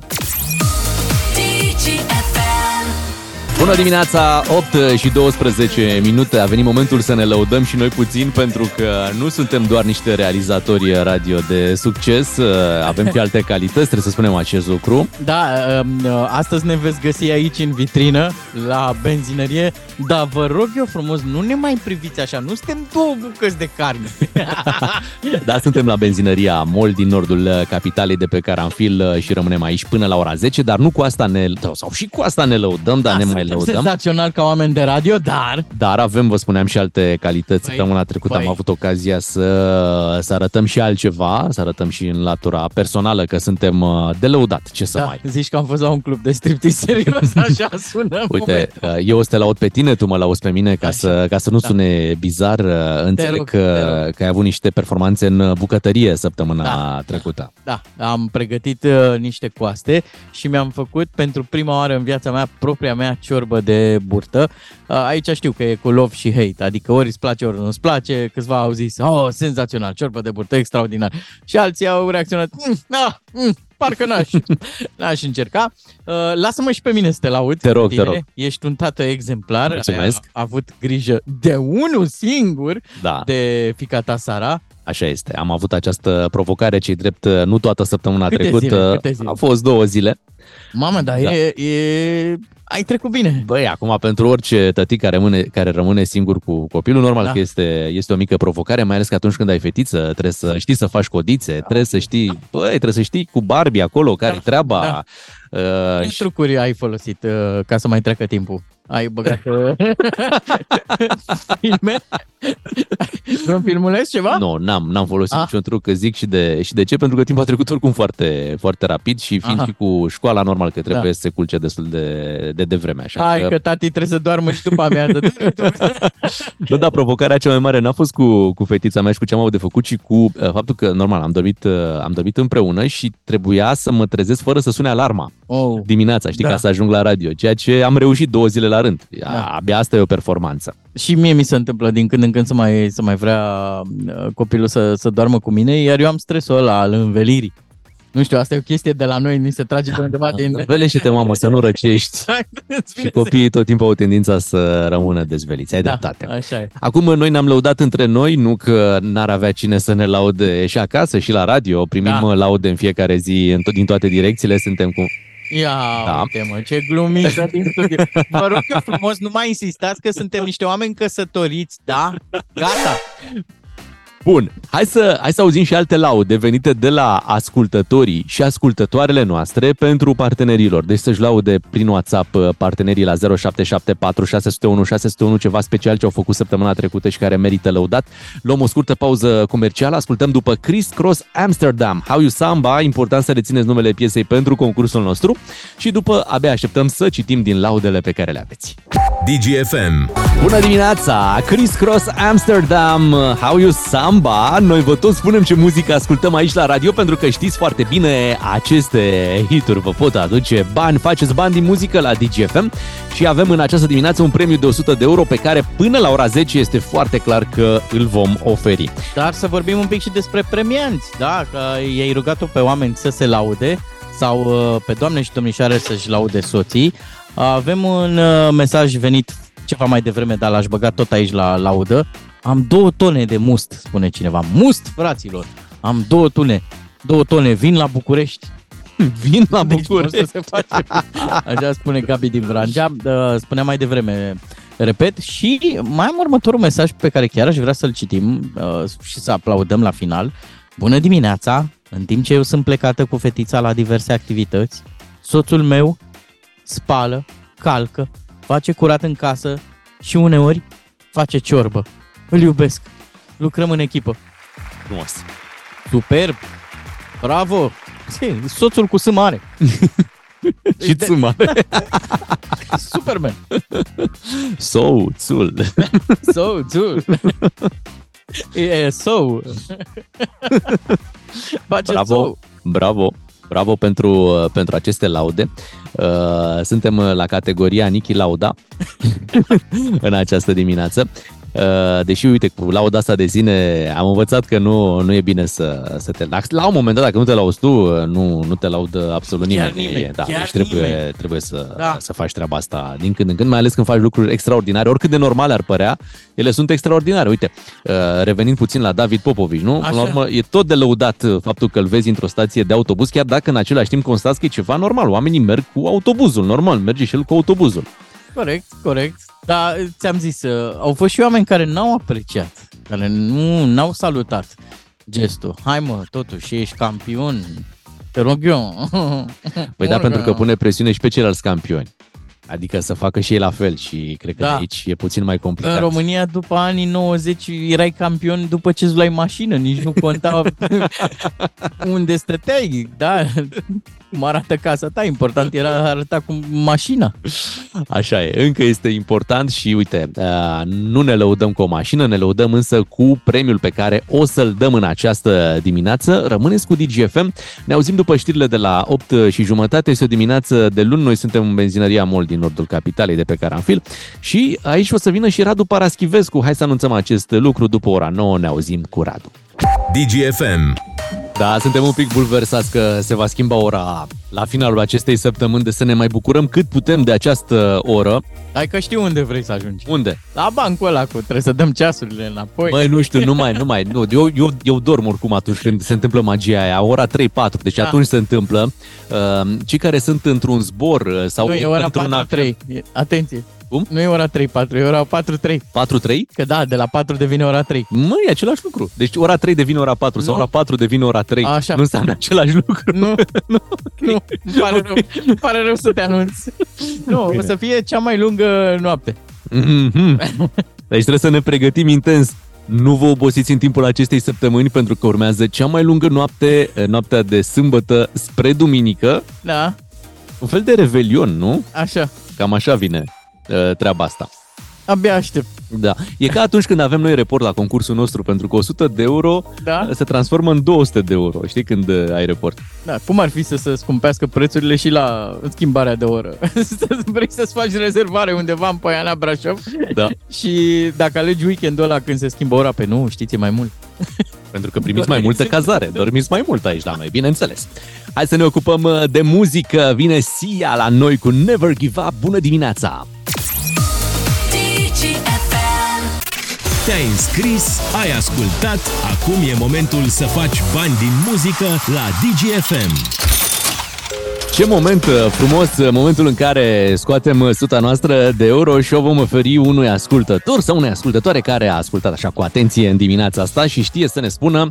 Speaker 1: Bună dimineața, 8 și 12 minute. A venit momentul să ne lăudăm și noi puțin pentru că nu suntem doar niște realizatori radio de succes, avem și alte calități, trebuie să spunem acest lucru.
Speaker 2: Da, um, astăzi ne veți găsi aici în vitrină, la benzinărie, dar vă rog eu frumos, nu ne mai priviți așa, nu suntem două bucăți de carne. [laughs]
Speaker 1: da, suntem la benzinăria Mol din nordul capitalei de pe Caranfil și rămânem aici până la ora 10, dar nu cu asta ne, sau și cu asta ne lăudăm, dar
Speaker 2: Da,
Speaker 1: ne mai
Speaker 2: suntem
Speaker 1: lăudăm.
Speaker 2: senzațional ca oameni de radio, dar
Speaker 1: Dar avem, vă spuneam, și alte calități.
Speaker 2: Păi,
Speaker 1: Săptămâna trecută
Speaker 2: păi.
Speaker 1: am avut ocazia să, să arătăm și altceva, să arătăm și în latura personală că suntem uh, de lăudat. Ce să
Speaker 2: da,
Speaker 1: mai...
Speaker 2: zici că am fost la un club de striptease serios, [laughs] așa sună
Speaker 1: Uite,
Speaker 2: momentul.
Speaker 1: uh, eu o să te laud pe tine, tu mă lauzi pe mine, ca să, ca să nu
Speaker 2: Da.
Speaker 1: sune bizar. uh, Înțeleg
Speaker 2: rog, te
Speaker 1: că,
Speaker 2: rog.
Speaker 1: că ai avut niște performanțe în bucătărie săptămâna
Speaker 2: Da.
Speaker 1: trecută.
Speaker 2: Da, am pregătit uh, niște coaste și mi-am făcut pentru prima oară în viața mea propria mea ciorbă de burtă. Uh, aici știu că e cu love și hate, adică ori îți place, ori nu îți place. Câțiva au zis, oh, senzațional, ciorbă de burtă, extraordinar. Și alții au reacționat, mm, ah, mm, parcă n-aș, [laughs] n-aș încerca. Uh, lasă-mă și pe mine să te laud.
Speaker 1: Te rog,
Speaker 2: Tine.
Speaker 1: te rog.
Speaker 2: Ești un tată exemplar.
Speaker 1: Mulțumesc.
Speaker 2: Ai avut grijă de unul singur
Speaker 1: Da,
Speaker 2: de fica ta Sara.
Speaker 1: Așa este. Am avut această provocare, cei drept, uh, nu toată săptămâna
Speaker 2: Câte
Speaker 1: trecută.
Speaker 2: zile? Câte zile?
Speaker 1: A fost două zile.
Speaker 2: Mamă, dar
Speaker 1: Da.
Speaker 2: e, e... Ai trecut bine.
Speaker 1: Băi, acum pentru orice tătic care rămâne, care rămâne singur cu copilul, normal
Speaker 2: Da.
Speaker 1: că este, este o mică provocare, mai ales că atunci când ai fetiță, trebuie să știi să faci codițe, trebuie să știi, băi, trebuie să știi cu Barbie acolo, care e treaba.
Speaker 2: Da.
Speaker 1: Uh,
Speaker 2: Ce
Speaker 1: și-
Speaker 2: trucuri ai folosit uh, ca să mai treacă timpul? Ai băgat uh, [laughs] filme? Vreun filmuleț ceva?
Speaker 1: nu, n-am, n-am folosit
Speaker 2: Ah.
Speaker 1: niciun truc, că zic și de, și de ce, pentru că timpul a trecut oricum foarte, foarte rapid și fiind
Speaker 2: Aha.
Speaker 1: și cu școala, normal că trebuie
Speaker 2: Da.
Speaker 1: să se culce destul de, de devreme. Așa
Speaker 2: Hai că tati trebuie să doarmă și după amiază. [laughs] [laughs]
Speaker 1: Nu, dar provocarea cea mai mare n-a fost cu, cu fetița mea și cu ce am avut de făcut, ci cu uh, faptul că, normal, am dormit, uh, am dormit împreună și trebuia să mă trezesc fără să sune alarma
Speaker 2: oh.
Speaker 1: dimineața, știi,
Speaker 2: Da.
Speaker 1: ca să ajung la radio, ceea ce am reușit două zile la rând.
Speaker 2: Da.
Speaker 1: Abia asta e o performanță.
Speaker 2: Și mie mi se întâmplă din când în când să mai, să mai vrea uh, copilul să, să doarmă cu mine, iar eu am stresul ăla al învelirii. Nu știu, asta e o chestie de la noi, ni se trage pe undeva din... [laughs]
Speaker 1: Velește-te, mamă, să nu răcești.
Speaker 2: Îți
Speaker 1: Și
Speaker 2: vine
Speaker 1: copiii tot timpul au tendința să rămână dezveliți. Ai
Speaker 2: să-
Speaker 1: dreptate.
Speaker 2: Da, așa e.
Speaker 1: Acum noi ne-am lăudat între noi, nu că n-ar avea cine să ne laude și acasă și la radio. Primim
Speaker 2: Da.
Speaker 1: da. laude în fiecare zi în to- din toate direcțiile. Suntem cu...
Speaker 2: Ia
Speaker 1: Da.
Speaker 2: da. uite mă, ce glumiță din studio. Vă rog eu frumos, nu mai insistați că suntem niște oameni căsătoriți, da? Gata.
Speaker 1: Bun, hai să, hai să auzim și alte laude venite de la ascultătorii și ascultătoarele noastre pentru partenerilor. Deci să-și laude prin WhatsApp uh, partenerii la 0774 601 601 ceva special ce au făcut săptămâna trecută și care merită lăudat. Luăm o scurtă pauză comercială, ascultăm după Chris Cross Amsterdam, How You Samba, important să rețineți numele piesei pentru concursul nostru și după abia așteptăm să citim din laudele pe care le aveți.
Speaker 5: DGFM.
Speaker 1: Bună dimineața! Chris Cross Amsterdam, How You Samba. Noi vă tot spunem ce muzică ascultăm aici la radio pentru că știți foarte bine aceste hituri vă pot aduce bani, faceți bani din muzică la DGFM și avem în această dimineață un premiu de 100 de euro pe care până la ora 10 este foarte clar că îl vom oferi.
Speaker 2: Dar să vorbim un pic și despre premianți, da? Că i-ai rugat-o pe oameni să se laude sau uh, pe doamne și domnișoare să-și laude soții. Avem un uh, mesaj venit ceva mai devreme, dar l-aș băga tot aici la laudă. Am două tone de must, spune cineva. Must, fraților! Am două tone. Două tone. Vin la București. [laughs]
Speaker 1: Vin la
Speaker 2: Deci
Speaker 1: București.
Speaker 2: nu se face. Așa spune Gabi din Vrancea. Uh, Spunea mai devreme, repet, și mai am următorul mesaj pe care chiar aș vrea să-l citim uh, și să aplaudăm la final. Bună dimineața! În timp ce eu sunt plecată cu fetița la diverse activități, soțul meu spală, calcă, face curat în casă și uneori face ciorbă. Îl iubesc. Lucrăm în echipă.
Speaker 1: Frumos.
Speaker 2: Superb! Bravo! Soțul cu S mare. [laughs]
Speaker 1: Și ți mare. [laughs]
Speaker 2: Superman.
Speaker 1: Soțul. [laughs]
Speaker 2: So, dude. E so. Face
Speaker 1: Bravo,
Speaker 2: so.
Speaker 1: bravo, bravo pentru, uh, pentru aceste laude. Uh, Suntem uh, la categoria Niki Lauda în această dimineață. Uh, deși, uite, cu lauda asta de sine am învățat că nu, nu e bine să, să te... Dacă, la un moment dat, dacă nu te lauzi tu, uh, nu, nu te laudă absolut nimeni.
Speaker 2: Chiar nimeni,
Speaker 1: da,
Speaker 2: chiar
Speaker 1: deci trebuie,
Speaker 2: nimeni.
Speaker 1: trebuie să,
Speaker 2: Da.
Speaker 1: să faci treaba asta din când în când, mai ales când faci lucruri extraordinare. Oricât de normale ar părea, ele sunt extraordinare. Uite, uh, revenind puțin la David Popovici, nu? Până la
Speaker 2: Așa.
Speaker 1: urmă, e tot de lăudat uh, faptul că îl vezi într-o stație de autobuz, chiar dacă în același timp constați că e ceva normal. Oamenii merg cu autobuzul, normal, merge și el cu autobuzul.
Speaker 2: Corect, corect. Dar ți-am zis, uh, au fost și oameni care n-au apreciat, care nu n-au salutat gestul. Hai mă, totuși, ești campion, te rog eu. [laughs]
Speaker 1: Păi da, pentru că pune presiune și pe ceilalți campioni. Adică să facă și ei la fel și cred că
Speaker 2: Da.
Speaker 1: de aici e puțin mai complicat.
Speaker 2: În România, după anii 90, erai campion după ce îți luai mașină, nici nu conta [laughs] unde stăteai, da? Cum arată casa ta, important era arăta cu mașina.
Speaker 1: Așa e, încă este important și uite, uh, nu ne lăudăm cu o mașină, ne lăudăm însă cu premiul pe care o să-l dăm în această dimineață. Rămâneți cu DGFM, ne auzim după știrile de la 8 și jumătate, este o dimineață de luni, noi suntem în benzinăria Mol din nordul capitalei de pe Caranfil și aici o să vină și Radu Paraschivescu. Hai să anunțăm acest lucru după ora 9, ne auzim cu Radu.
Speaker 5: DGFM.
Speaker 1: Da, suntem un pic bulversați că se va schimba ora la finalul acestei săptămâni, de să ne mai bucurăm cât putem de această oră.
Speaker 2: Hai că știu unde vrei să ajungi.
Speaker 1: Unde?
Speaker 2: La bancul ăla cu trebuie să dăm ceasurile înapoi.
Speaker 1: Băi, nu știu, nu mai, nu mai, nu. Eu, eu, eu dorm oricum atunci când se întâmplă magia aia, ora 3-4, deci
Speaker 2: Da.
Speaker 1: atunci se întâmplă. Uh, cei care sunt într-un zbor uh, sau
Speaker 2: nu, e ora
Speaker 1: într-un
Speaker 2: 4-3. E- Atenție.
Speaker 1: Cum?
Speaker 2: Nu e ora 3-4, e ora 4-3.
Speaker 1: 4-3,
Speaker 2: Că da, de la 4 devine ora 3.
Speaker 1: măi, e același lucru. Deci ora 3 devine ora 4 sau
Speaker 2: Nu.
Speaker 1: ora 4 devine ora 3.
Speaker 2: Așa.
Speaker 1: Nu înseamnă același lucru.
Speaker 2: Nu, [laughs] nu, nu, îmi pare rău, îmi pare rău să te anunț. Nu, o să fie cea mai lungă noapte.
Speaker 1: Mhm. Deci trebuie să ne pregătim intens. Nu vă obosiți în timpul acestei săptămâni pentru că urmează cea mai lungă noapte, noaptea de sâmbătă spre duminică.
Speaker 2: Da,
Speaker 1: Un fel de revelion, nu?
Speaker 2: așa,
Speaker 1: Cam așa vine uh, treaba asta.
Speaker 2: abia aștept.
Speaker 1: Da. E ca atunci când avem noi report la concursul nostru, pentru că 100 de euro
Speaker 2: Da?
Speaker 1: se transformă în 200 de euro. Știi când uh, ai report?
Speaker 2: Da, cum ar fi să se scumpească prețurile și la schimbarea de oră? [laughs] Să Vrei să-ți faci rezervare undeva în Poiana Brașov
Speaker 1: Da. [laughs]
Speaker 2: și dacă alegi weekendul ăla când se schimbă ora pe nu, știți, e mai mult. [laughs]
Speaker 1: Pentru că primiți mai multă cazare. Dormiți mai mult aici la noi, bineînțeles. Hai să ne ocupăm uh, de muzică. Vine Sia la noi cu Never Give Up. Bună dimineața!
Speaker 5: Te-ai înscris, ai ascultat, acum e momentul să faci bani din muzică la DGFM.
Speaker 1: Ce moment uh, frumos, uh, momentul în care scoatem uh, suta noastră de euro și o vom oferi unui ascultător sau unei ascultătoare care a ascultat așa cu atenție în dimineața asta și știe să ne spună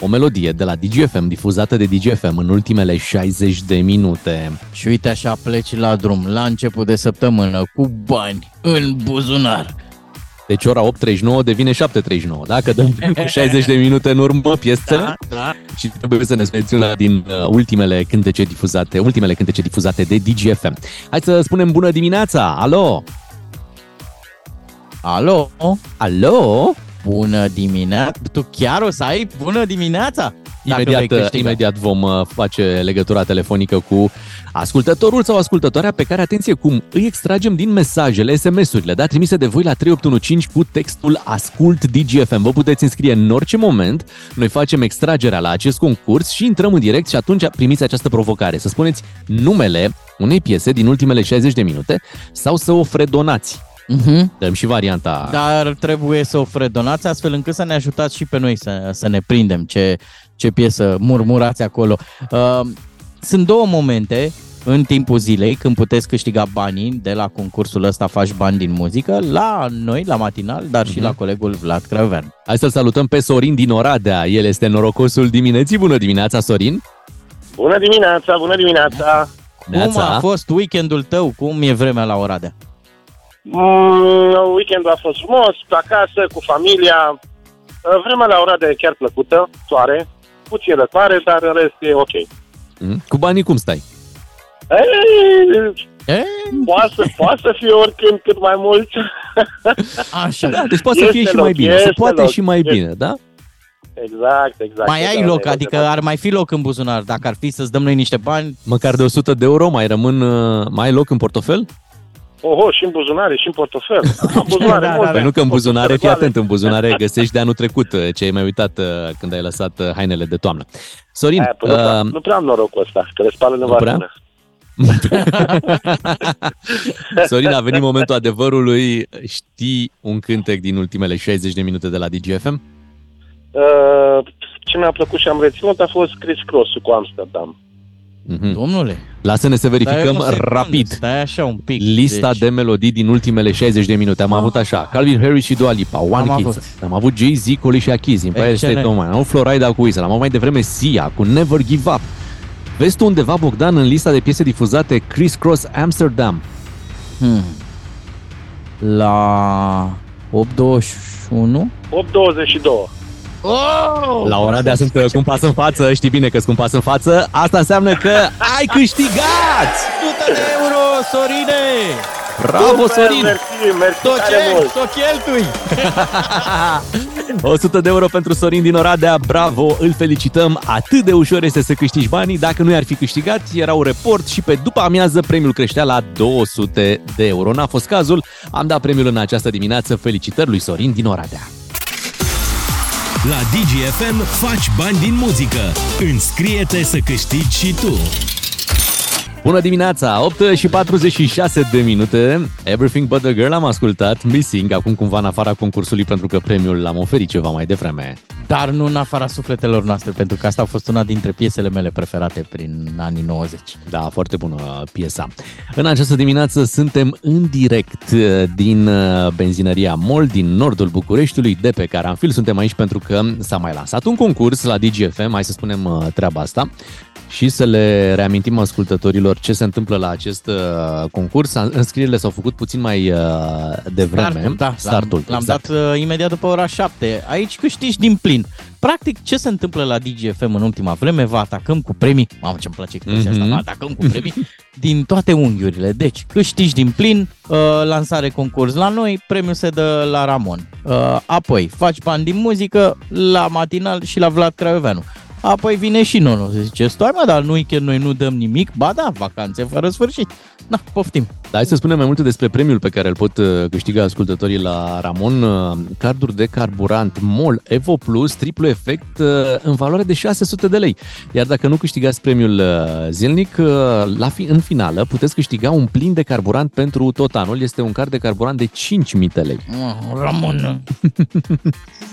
Speaker 1: o melodie de la DGFM, difuzată de DGFM în ultimele 60 de minute.
Speaker 2: Și uite așa pleci la drum, la început de săptămână, cu bani în buzunar.
Speaker 1: Deci ora 8.39 devine 7.39, dacă dăm [laughs] cu 60 de minute în urmă piesele
Speaker 2: da.
Speaker 1: și trebuie să ne spuneți una din uh, ultimele cântece difuzate, ultimele cântece difuzate de DGFM. Hai să spunem bună dimineața! Alo!
Speaker 2: Alo?
Speaker 1: Alo?
Speaker 2: Bună dimineața! Tu chiar o să ai bună dimineața? Dacă vei
Speaker 1: Imediat,
Speaker 2: câștiga.
Speaker 1: imediat vom uh, face legătura telefonică cu ascultătorul sau ascultătoarea pe care, atenție, cum îi extragem din mesajele, SMS-urile, da, trimise de voi la 3815 cu textul Ascult DGFM. Vă puteți înscrie în orice moment, noi facem extragerea la acest concurs și intrăm în direct și atunci primiți această provocare. Să spuneți numele unei piese din ultimele 60 de minute sau să o fredonați.
Speaker 2: Mhm.
Speaker 1: Dăm și varianta
Speaker 2: Dar trebuie să o fredonați astfel încât să ne ajutați și pe noi să, să ne prindem ce, ce piesă murmurați acolo. Uh, sunt două momente în timpul zilei când puteți câștiga banii de la concursul ăsta Faci Bani din Muzică la noi, la matinal, dar și
Speaker 1: Mhm.
Speaker 2: la colegul Vlad Craven.
Speaker 1: Hai să-l salutăm pe Sorin din Oradea. El este norocosul dimineții. Bună dimineața, Sorin!
Speaker 8: Bună dimineața, bună dimineața!
Speaker 2: Cum a fost weekendul tău? Cum e vremea la Oradea?
Speaker 8: Mm, weekendul a fost frumos, pe acasă, cu familia. Vremea la Oradea e chiar plăcută, soare, puțin răcoare, dar în rest e ok.
Speaker 1: Mm? Cu banii cum stai?
Speaker 8: Ei,
Speaker 2: E?
Speaker 8: poate, să, poate să fie oricând cât mai mult. [laughs]
Speaker 2: Așa.
Speaker 1: Da, deci poate să
Speaker 8: Este
Speaker 1: fie și
Speaker 8: loc,
Speaker 1: mai bine. Se
Speaker 8: este
Speaker 1: poate
Speaker 8: loc.
Speaker 1: și mai
Speaker 8: Este.
Speaker 1: bine, da?
Speaker 8: Exact, exact.
Speaker 2: Mai ai
Speaker 8: Da,
Speaker 2: loc,
Speaker 8: da,
Speaker 2: adică
Speaker 8: da.
Speaker 2: ar mai fi loc în buzunar. Dacă ar fi să-ți dăm noi niște bani,
Speaker 1: Măcar de 100 de euro mai rămân, uh, mai ai loc în portofel?
Speaker 8: Oho, și în buzunare, și în portofel. [laughs] Am buzunare
Speaker 2: Da, da,
Speaker 8: multe.
Speaker 2: da.
Speaker 1: Păi nu că în buzunare, fii
Speaker 8: Portofele
Speaker 1: atent, în buzunare [laughs] găsești de anul trecut uh, ce ai mai uitat uh, când ai lăsat uh, hainele de toamnă. Sorin,
Speaker 8: goale. Aia, păi nu, prea,
Speaker 1: uh,
Speaker 8: nu prea am norocul ăsta, că le spală
Speaker 1: Nu prea?
Speaker 8: nevastă. [laughs]
Speaker 1: Sorin, a venit momentul adevărului. Știi un cântec din ultimele 60 de minute de la DGFM?
Speaker 8: Uh, ce mi-a plăcut și am reținut a fost Chris Cross cu Amsterdam.
Speaker 1: Mhm.
Speaker 2: Domnule,
Speaker 1: Lasă-ne să
Speaker 2: stai
Speaker 1: verificăm
Speaker 2: o secundă,
Speaker 1: rapid
Speaker 2: Stai așa un pic.
Speaker 1: lista
Speaker 2: deci,
Speaker 1: de melodii din ultimele 60 de minute. Am avut așa, Calvin Harris și Dua Lipa, One
Speaker 2: Am
Speaker 1: Kids.
Speaker 2: avut.
Speaker 1: Am avut Jay-Z, Cole și Akiz, Empire
Speaker 2: Excelent.
Speaker 1: State of Mind. Am avut Florida cu Weasel. Am avut mai devreme Sia cu Never Give Up. Vezi tu undeva, Bogdan, în lista de piese difuzate Criss Cross Amsterdam?
Speaker 2: Hmm. La 821?
Speaker 8: 8.22.
Speaker 2: Oh!
Speaker 1: La ora de azi sunt uh, cum pas în față, știi bine că sunt cum pas în față. Asta înseamnă că ai câștigat!
Speaker 2: 100 de euro, Sorine!
Speaker 1: Bravo,
Speaker 8: Super,
Speaker 1: Sorin!
Speaker 8: Mersi, mersi
Speaker 2: Tot
Speaker 8: tare
Speaker 2: ce,
Speaker 8: mult.
Speaker 2: tot cheltui! [laughs]
Speaker 1: 100 de euro pentru Sorin din Oradea, bravo, îl felicităm, atât de ușor este să câștigi banii, dacă nu i-ar fi câștigat, era un report și pe după amiază premiul creștea la 200 de euro. N-a fost cazul, am dat premiul în această dimineață, felicitări lui Sorin din Oradea.
Speaker 5: La DGFM faci bani din muzică. Înscrie-te să câștigi și tu.
Speaker 1: Bună dimineața, 8 și 46 de minute, Everything But The Girl am ascultat, Missing, acum cumva în afara concursului pentru că premiul l-am oferit ceva mai devreme.
Speaker 2: Dar nu în afara sufletelor noastre, pentru că asta a fost una dintre piesele mele preferate prin anii 90.
Speaker 1: Da, foarte bună piesa. În această dimineață suntem în direct uh, din uh, benzinăria MOL din nordul Bucureștiului, de pe Caranfil. Suntem aici pentru că s-a mai lansat un concurs la DGFM, hai să spunem uh, treaba asta, și să le reamintim ascultătorilor ce se întâmplă la acest uh, concurs. Înscrierile s-au făcut puțin mai uh, devreme.
Speaker 2: Startul, da,
Speaker 1: Startul,
Speaker 2: l-am,
Speaker 1: exact.
Speaker 2: l-am dat uh, imediat după ora 7. Aici câștigi din plin. Practic, ce se întâmplă la DGFM în ultima vreme? Vă atacăm cu premii. Mamă, ce-mi place expresia
Speaker 1: Mhm.
Speaker 2: asta. Vă atacăm cu premii din toate unghiurile. Deci, câștigi din plin, uh, lansare concurs la noi, premiul se dă la Ramon. Uh, apoi, faci bani din muzică la Matinal și la Vlad Craioveanu. Apoi vine și Nono, se zice, stai mă, dar nu că noi nu dăm nimic, ba da, vacanțe fără sfârșit. Na, poftim.
Speaker 1: Dar hai să spunem mai multe despre premiul pe care îl pot uh, câștiga ascultătorii la Ramon. Uh, Carduri de carburant MOL Evo Plus, triplu efect, uh, în valoare de 600 de lei. Iar dacă nu câștigați premiul uh, zilnic, uh, la fi, în finală puteți câștiga un plin de carburant pentru tot anul. Este un card de carburant de 5.000 de lei.
Speaker 2: Oh, Ramon. [laughs]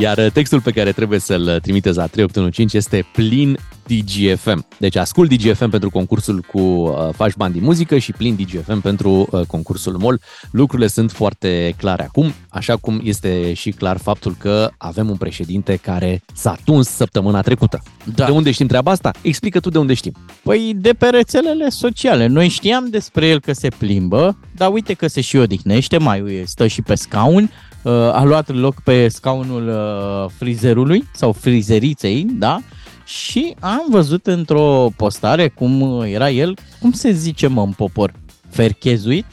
Speaker 1: Iar uh, textul pe care trebuie să-l trimiteți la 3815 este plin DGFM. Deci ascult DGFM pentru concursul cu uh, faci bani din muzică și plin DGFM pentru uh, concursul MOL. Lucrurile sunt foarte clare acum, așa cum este și clar faptul că avem un președinte care s-a tuns săptămâna trecută.
Speaker 2: Da.
Speaker 1: De unde știm treaba asta? Explică tu de unde știm.
Speaker 2: Păi de pe rețelele sociale. Noi știam despre el că se plimbă, dar uite că se și odihnește, mai stă și pe scaun, uh, a luat loc pe scaunul uh, frizerului sau frizeriței, da? Și am văzut într-o postare cum era el, cum se zice mă în popor, ferchezuit,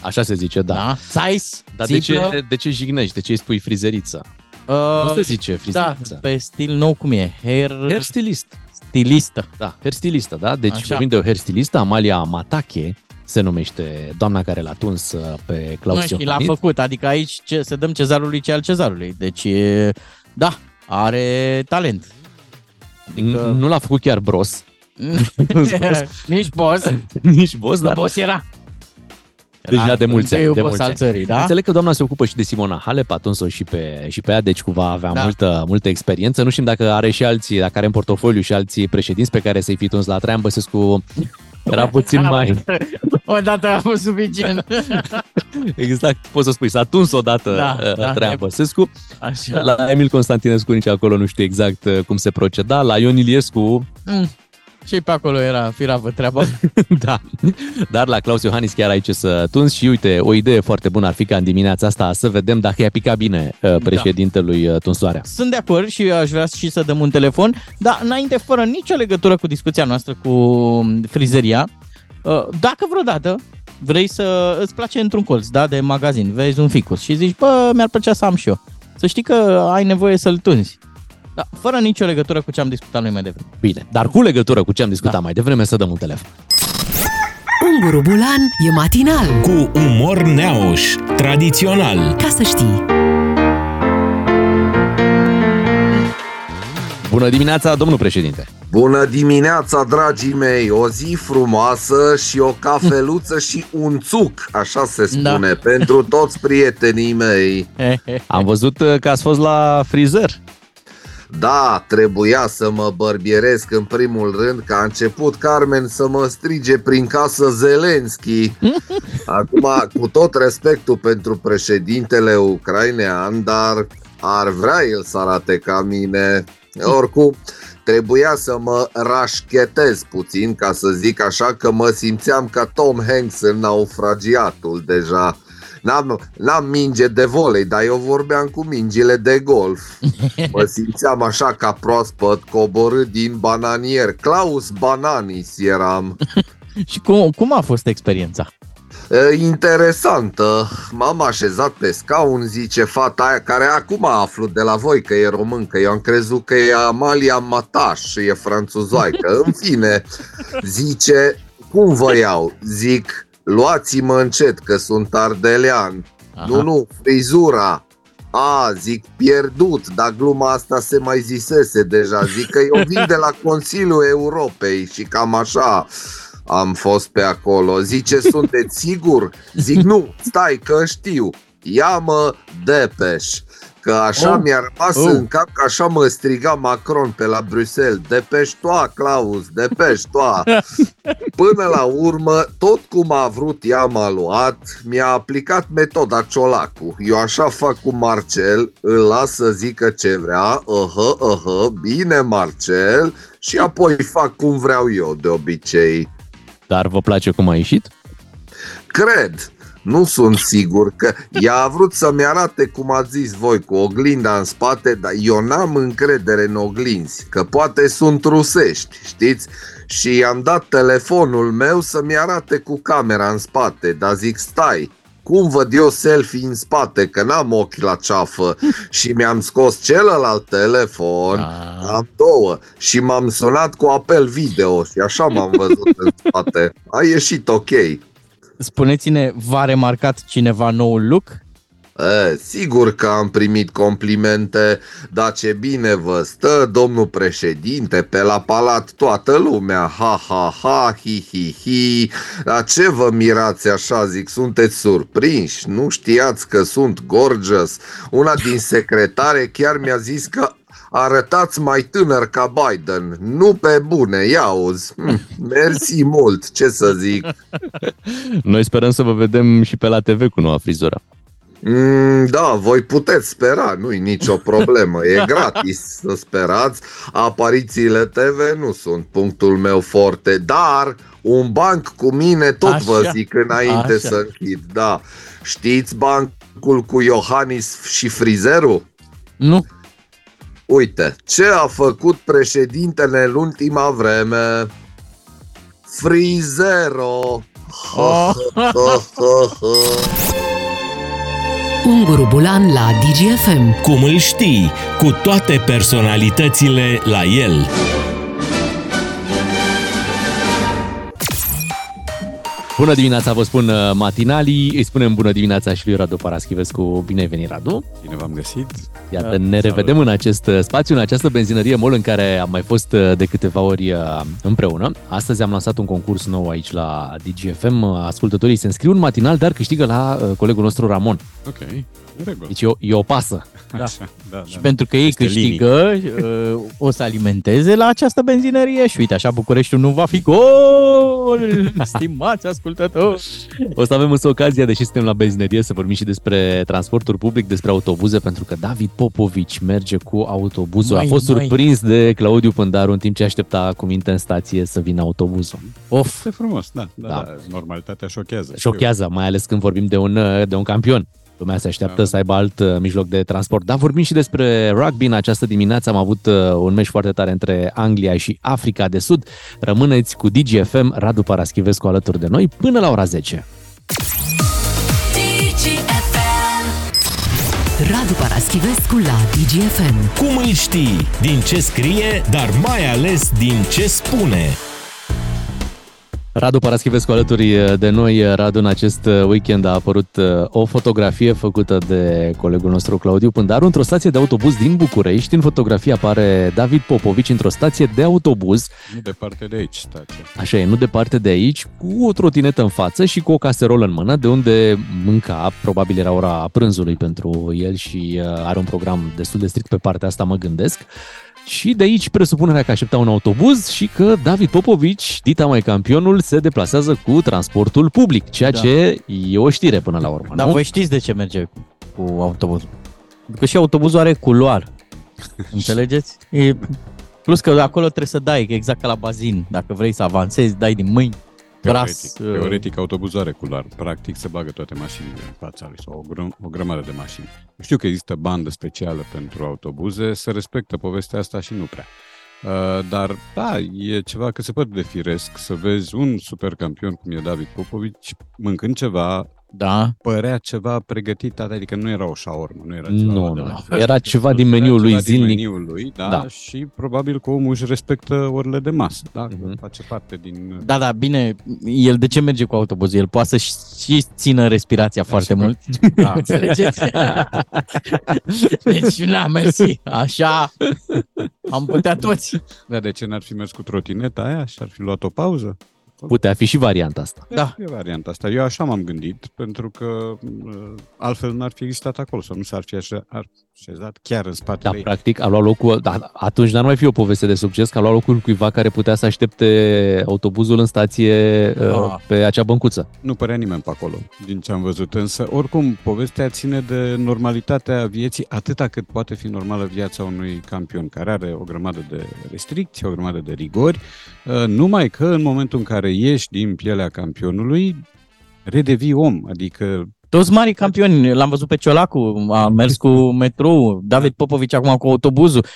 Speaker 1: Așa se zice, da.
Speaker 2: da? Sais,
Speaker 1: Dar de
Speaker 2: țiplă,
Speaker 1: ce, de ce jignești? De ce îi spui frizeriță?
Speaker 2: uh,
Speaker 1: Nu se zice
Speaker 2: da,
Speaker 1: frizeriță.
Speaker 2: pe stil nou cum e, hair,
Speaker 1: Hair stylist.
Speaker 2: stilistă.
Speaker 1: Da, hairstylistă, da? Deci
Speaker 2: Așa.
Speaker 1: vorbim de o hairstylistă, Amalia Matache, se numește doamna care l-a tuns uh, pe Claus
Speaker 2: Nu, și l-a
Speaker 1: Iohannis.
Speaker 2: făcut, adică aici ce, să dăm cezarului ce al cezarului. Deci, e, da, are talent.
Speaker 1: N- Nu l-a făcut chiar bros, [laughs]
Speaker 2: Nici boss,
Speaker 1: nici boss,
Speaker 2: dar
Speaker 1: dar
Speaker 2: boss era.
Speaker 1: deja de mulți ani.
Speaker 2: Eu
Speaker 1: De
Speaker 2: boss
Speaker 1: mulți
Speaker 2: al
Speaker 1: ani.
Speaker 2: țării, da?
Speaker 1: Înțeleg că doamna se ocupă și de Simona Halep, a tuns-o și pe, și pe ea, deci cumva avea
Speaker 2: Da.
Speaker 1: multă, multă experiență. Nu știm dacă are și alții, dacă are în portofoliu și alții președinți pe care să-i fi tuns la Traian Băsescu. Era puțin mai...
Speaker 2: Odată a fost suficient. [laughs]
Speaker 1: Exact, poți să spui, s-a tuns odată
Speaker 2: Da,
Speaker 1: da,
Speaker 2: da.
Speaker 1: Traian Băsescu.
Speaker 2: Așa.
Speaker 1: La Emil Constantinescu nici acolo nu știu exact uh, cum se proceda. La Ion Iliescu,
Speaker 2: Mm. Și pe acolo era firavă treaba. [laughs]
Speaker 1: da. Dar la Claus Iohannis chiar aici să tuns și uite, o idee foarte bună ar fi ca în dimineața asta să vedem dacă i-a picat bine uh, președintelui uh, Tunsoarea.
Speaker 2: Sunt de acord și eu aș vrea și să dăm un telefon, dar înainte, fără nicio legătură cu discuția noastră cu frizeria, uh, dacă vreodată vrei să îți place într-un colț da, de magazin, vezi un ficus și zici, bă, mi-ar plăcea să am și eu. Să știi că ai nevoie să-l tunzi. Da, fără nicio legătură cu ce am discutat noi mai devreme.
Speaker 1: Bine, dar cu legătură cu ce am discutat
Speaker 2: Da.
Speaker 1: mai devreme să dăm un telefon.
Speaker 3: Unguru Bulan e matinal.
Speaker 5: Cu umor neauș, tradițional.
Speaker 3: Ca să știi.
Speaker 1: Bună dimineața, domnul președinte!
Speaker 7: Bună dimineața, dragii mei! O zi frumoasă și o cafeluță și un țuc, așa se spune, da. pentru toți prietenii mei. [laughs]
Speaker 1: Am văzut uh, că ați fost la frizer.
Speaker 7: Da, trebuia să mă bărbieresc în primul rând, că a început Carmen să mă strige prin casă Zelenski. [laughs] Acum, cu tot respectul pentru președintele ucrainean, dar ar vrea el să arate ca mine. Oricum, trebuia să mă rașchetez puțin, ca să zic așa, că mă simțeam ca Tom Hanks în naufragiatul deja. N-am, n-am minge de volei, dar eu vorbeam cu mingile de golf. [laughs] Mă simțeam așa ca proaspăt coborât din bananier. Klaus Bananis eram. [laughs]
Speaker 2: Și cum, cum a fost experiența?
Speaker 7: E, Interesantă. M-am așezat pe scaun, zice fata aia, care acum aflu de la voi că e româncă. Eu am crezut că e Amalia Mataș, e franțuzoaică. În fine, zice, cum vă iau? Zic, luați-mă încet că sunt ardelean.
Speaker 2: Aha.
Speaker 7: Nu, nu, frizura. A, zic, pierdut, dar gluma asta se mai zisese deja. Zic că eu vin de la [laughs] Consiliul Europei și cam așa am fost pe acolo. Zice, sunteți sigur? Zic, nu, stai că știu. Ia-mă Depeș. Că așa
Speaker 2: Oh.
Speaker 7: mi-a rămas
Speaker 2: Oh.
Speaker 7: în cap, că așa mă striga Macron pe la Bruxelles. Depeș ștoa, Claus, depeș ștoa. [laughs] Până la urmă, tot cum a vrut ea m-a luat, mi-a aplicat metoda Ciolacu. Eu așa fac cu Marcel, îl las să zică ce vrea, uh-huh, uh-huh, bine Marcel, și apoi fac cum vreau eu de obicei.
Speaker 1: Dar vă place cum a ieșit?
Speaker 7: Cred, nu sunt sigur că ea a vrut să-mi arate cum ați zis voi cu oglinda în spate, dar eu n-am încredere în oglinzi, că poate sunt rusești, știți? Și i-am dat telefonul meu să-mi arate cu camera în spate, dar zic stai, cum văd eu selfie în spate, că n-am ochi la ceafă [laughs] și mi-am scos celălalt telefon,
Speaker 2: Ah.
Speaker 7: am două și m-am sunat cu apel video și așa m-am văzut în spate. A ieșit ok.
Speaker 2: Spuneți-ne, v-a remarcat cineva noul look?
Speaker 7: E, sigur că am primit complimente, dar ce bine vă stă, domnul președinte, pe la palat toată lumea, ha, ha, ha, hi, hi, hi, dar ce vă mirați așa, zic, sunteți surprinși, nu știați că sunt gorgeous, una din secretare chiar mi-a zis că arătați mai tânăr ca Biden, nu pe bune, ia auzi, Hm, mersi mult, ce să zic.
Speaker 1: Noi sperăm să vă vedem și pe la TV cu noua frizură.
Speaker 7: Mm, da, voi puteți spera, nu-i nicio problemă, e [laughs] gratis să sperați. Aparițiile TV nu sunt punctul meu forte, dar un banc cu mine tot
Speaker 2: Așa.
Speaker 7: vă zic înainte
Speaker 2: Așa.
Speaker 7: să închid, da. Știți bancul cu Iohannis și frizerul?
Speaker 2: Nu.
Speaker 7: Uite, ce a făcut președintele în ultima vreme? Frizero!
Speaker 2: Oh.
Speaker 3: Unguru Bulan la DGFM.
Speaker 5: Cum îl știi, cu toate personalitățile la el.
Speaker 1: Bună dimineața, vă spun uh, matinalii, îi spunem bună dimineața și lui Radu Paraschivescu. Bine ai venit, Radu!
Speaker 9: Bine v-am găsit.
Speaker 1: Iată,
Speaker 2: Da,
Speaker 1: ne
Speaker 2: salut.
Speaker 1: revedem în acest uh, spațiu, în această benzinărie MOL în care am mai fost uh, de câteva ori uh, împreună. Astăzi am lansat un concurs nou aici la DGFM. Ascultătorii se înscriu în matinal, dar câștigă la uh, colegul nostru Ramon.
Speaker 9: Ok, în regulă.
Speaker 1: Deci e o, e o pasă.
Speaker 2: Da.
Speaker 9: Așa, da,
Speaker 2: Și
Speaker 9: da.
Speaker 2: pentru că ei
Speaker 9: Niște
Speaker 2: câștigă, uh, o să alimenteze la această benzinărie și uite, așa Bucureștiul nu va fi gol, [laughs] stimați ascultători.
Speaker 1: O să avem însă ocazia, deși suntem la benzinărie, să vorbim și despre transportul public, despre autobuze, pentru că David Popovici merge cu autobuzul.
Speaker 2: Mai,
Speaker 1: A fost
Speaker 2: mai.
Speaker 1: surprins de Claudiu Pândaru în timp ce aștepta cu minte în stație să vină autobuzul.
Speaker 2: Of,
Speaker 9: E frumos, da, da,
Speaker 1: Da.
Speaker 9: da. Normalitatea șochează. știu.
Speaker 1: Șochează, mai ales când vorbim de un, de un campion. Lumea se așteaptă
Speaker 9: Da.
Speaker 1: să aibă alt uh, mijloc de transport. Dar vorbim și despre rugby. În această dimineață am avut uh, un meci foarte tare între Anglia și Africa de Sud. Rămâneți cu DGFM, Radu Paraschivescu alături de noi până la ora 10.
Speaker 3: Radu Paraschivescu la DGFM.
Speaker 5: Cum îl știi? Din ce scrie, dar mai ales din ce spune.
Speaker 1: Radu Paraschivescu alături de noi. Radu, în acest weekend a apărut uh, o fotografie făcută de colegul nostru Claudiu Pândaru într-o stație de autobuz din București. În fotografie apare David Popovici într-o stație de autobuz.
Speaker 9: Nu departe de aici stația.
Speaker 1: Așa e, nu departe de aici, cu o trotinetă în față și cu o caserolă în mână, de unde mânca, probabil era ora prânzului pentru el și uh, are un program destul de strict pe partea asta, mă gândesc. Și de aici presupunerea că aștepta un autobuz și că David Popovici, dita mai campionul, se deplasează cu transportul public, ceea
Speaker 2: Da.
Speaker 1: ce e o știre până la urmă.
Speaker 2: Dar
Speaker 1: nu?
Speaker 2: voi știți de ce merge cu autobuzul. Pentru că și autobuzul are culoar. [laughs] Înțelegeți? E, plus că acolo trebuie să dai, că exact ca la bazin. Dacă vrei să avansezi, dai din mâini. Tras,
Speaker 9: Teoretic,
Speaker 2: uh,
Speaker 9: teoretic autobuzul are culoar. Practic se bagă toate mașinile în fața lui sau o, gră- o grămadă de mașini. Știu că există bandă specială pentru autobuze, se respectă povestea asta și nu prea. Uh, dar, da, e ceva că se poate de firesc să vezi un super campion cum e David Popovici mâncând ceva,
Speaker 2: Da.
Speaker 9: părea ceva pregătit, adică nu era o șaormă, nu era ceva
Speaker 1: Nu,
Speaker 9: de
Speaker 1: nu,
Speaker 9: la-
Speaker 1: nu. Era ceva din meniul
Speaker 9: Era
Speaker 1: lui
Speaker 9: ceva din
Speaker 1: zilnic.
Speaker 9: meniul lui, da,
Speaker 1: Da.
Speaker 9: și probabil că omul își respectă orele de masă, da,
Speaker 1: Mhm.
Speaker 9: face parte din...
Speaker 2: Da, da, bine, el de ce merge cu autobuzul? El poate să și țină respirația foarte
Speaker 9: sigur.
Speaker 2: mult. Da, [laughs] înțelegeți? deci, na, mersi. Așa am putea toți.
Speaker 9: Da, de ce n-ar fi mers cu trotineta aia și ar fi luat o pauză?
Speaker 1: Putea fi și varianta asta.
Speaker 2: Da.
Speaker 9: E varianta asta. Eu așa m-am gândit, pentru că uh, altfel n-ar fi existat acolo sau nu s-ar fi așa, ar așezat chiar în
Speaker 1: Da,
Speaker 9: spatele ei.
Speaker 1: practic a luat locul, da, atunci n-ar mai fi o poveste de succes, că a luat locul cuiva care putea să aștepte autobuzul în stație uh,
Speaker 2: Ah.
Speaker 1: pe acea băncuță.
Speaker 9: Nu părea nimeni pe acolo, din ce am văzut. Însă, oricum, povestea ține de normalitatea vieții, atâta cât poate fi normală viața unui campion, care are o grămadă de restricții, o grămadă de rigori, uh, numai că în momentul în care ieși din pielea campionului, redevii om, adică
Speaker 2: Toți mari campioni, l-am văzut pe Ciolacu, a mers cu metrou, David Popovici acum cu autobuzul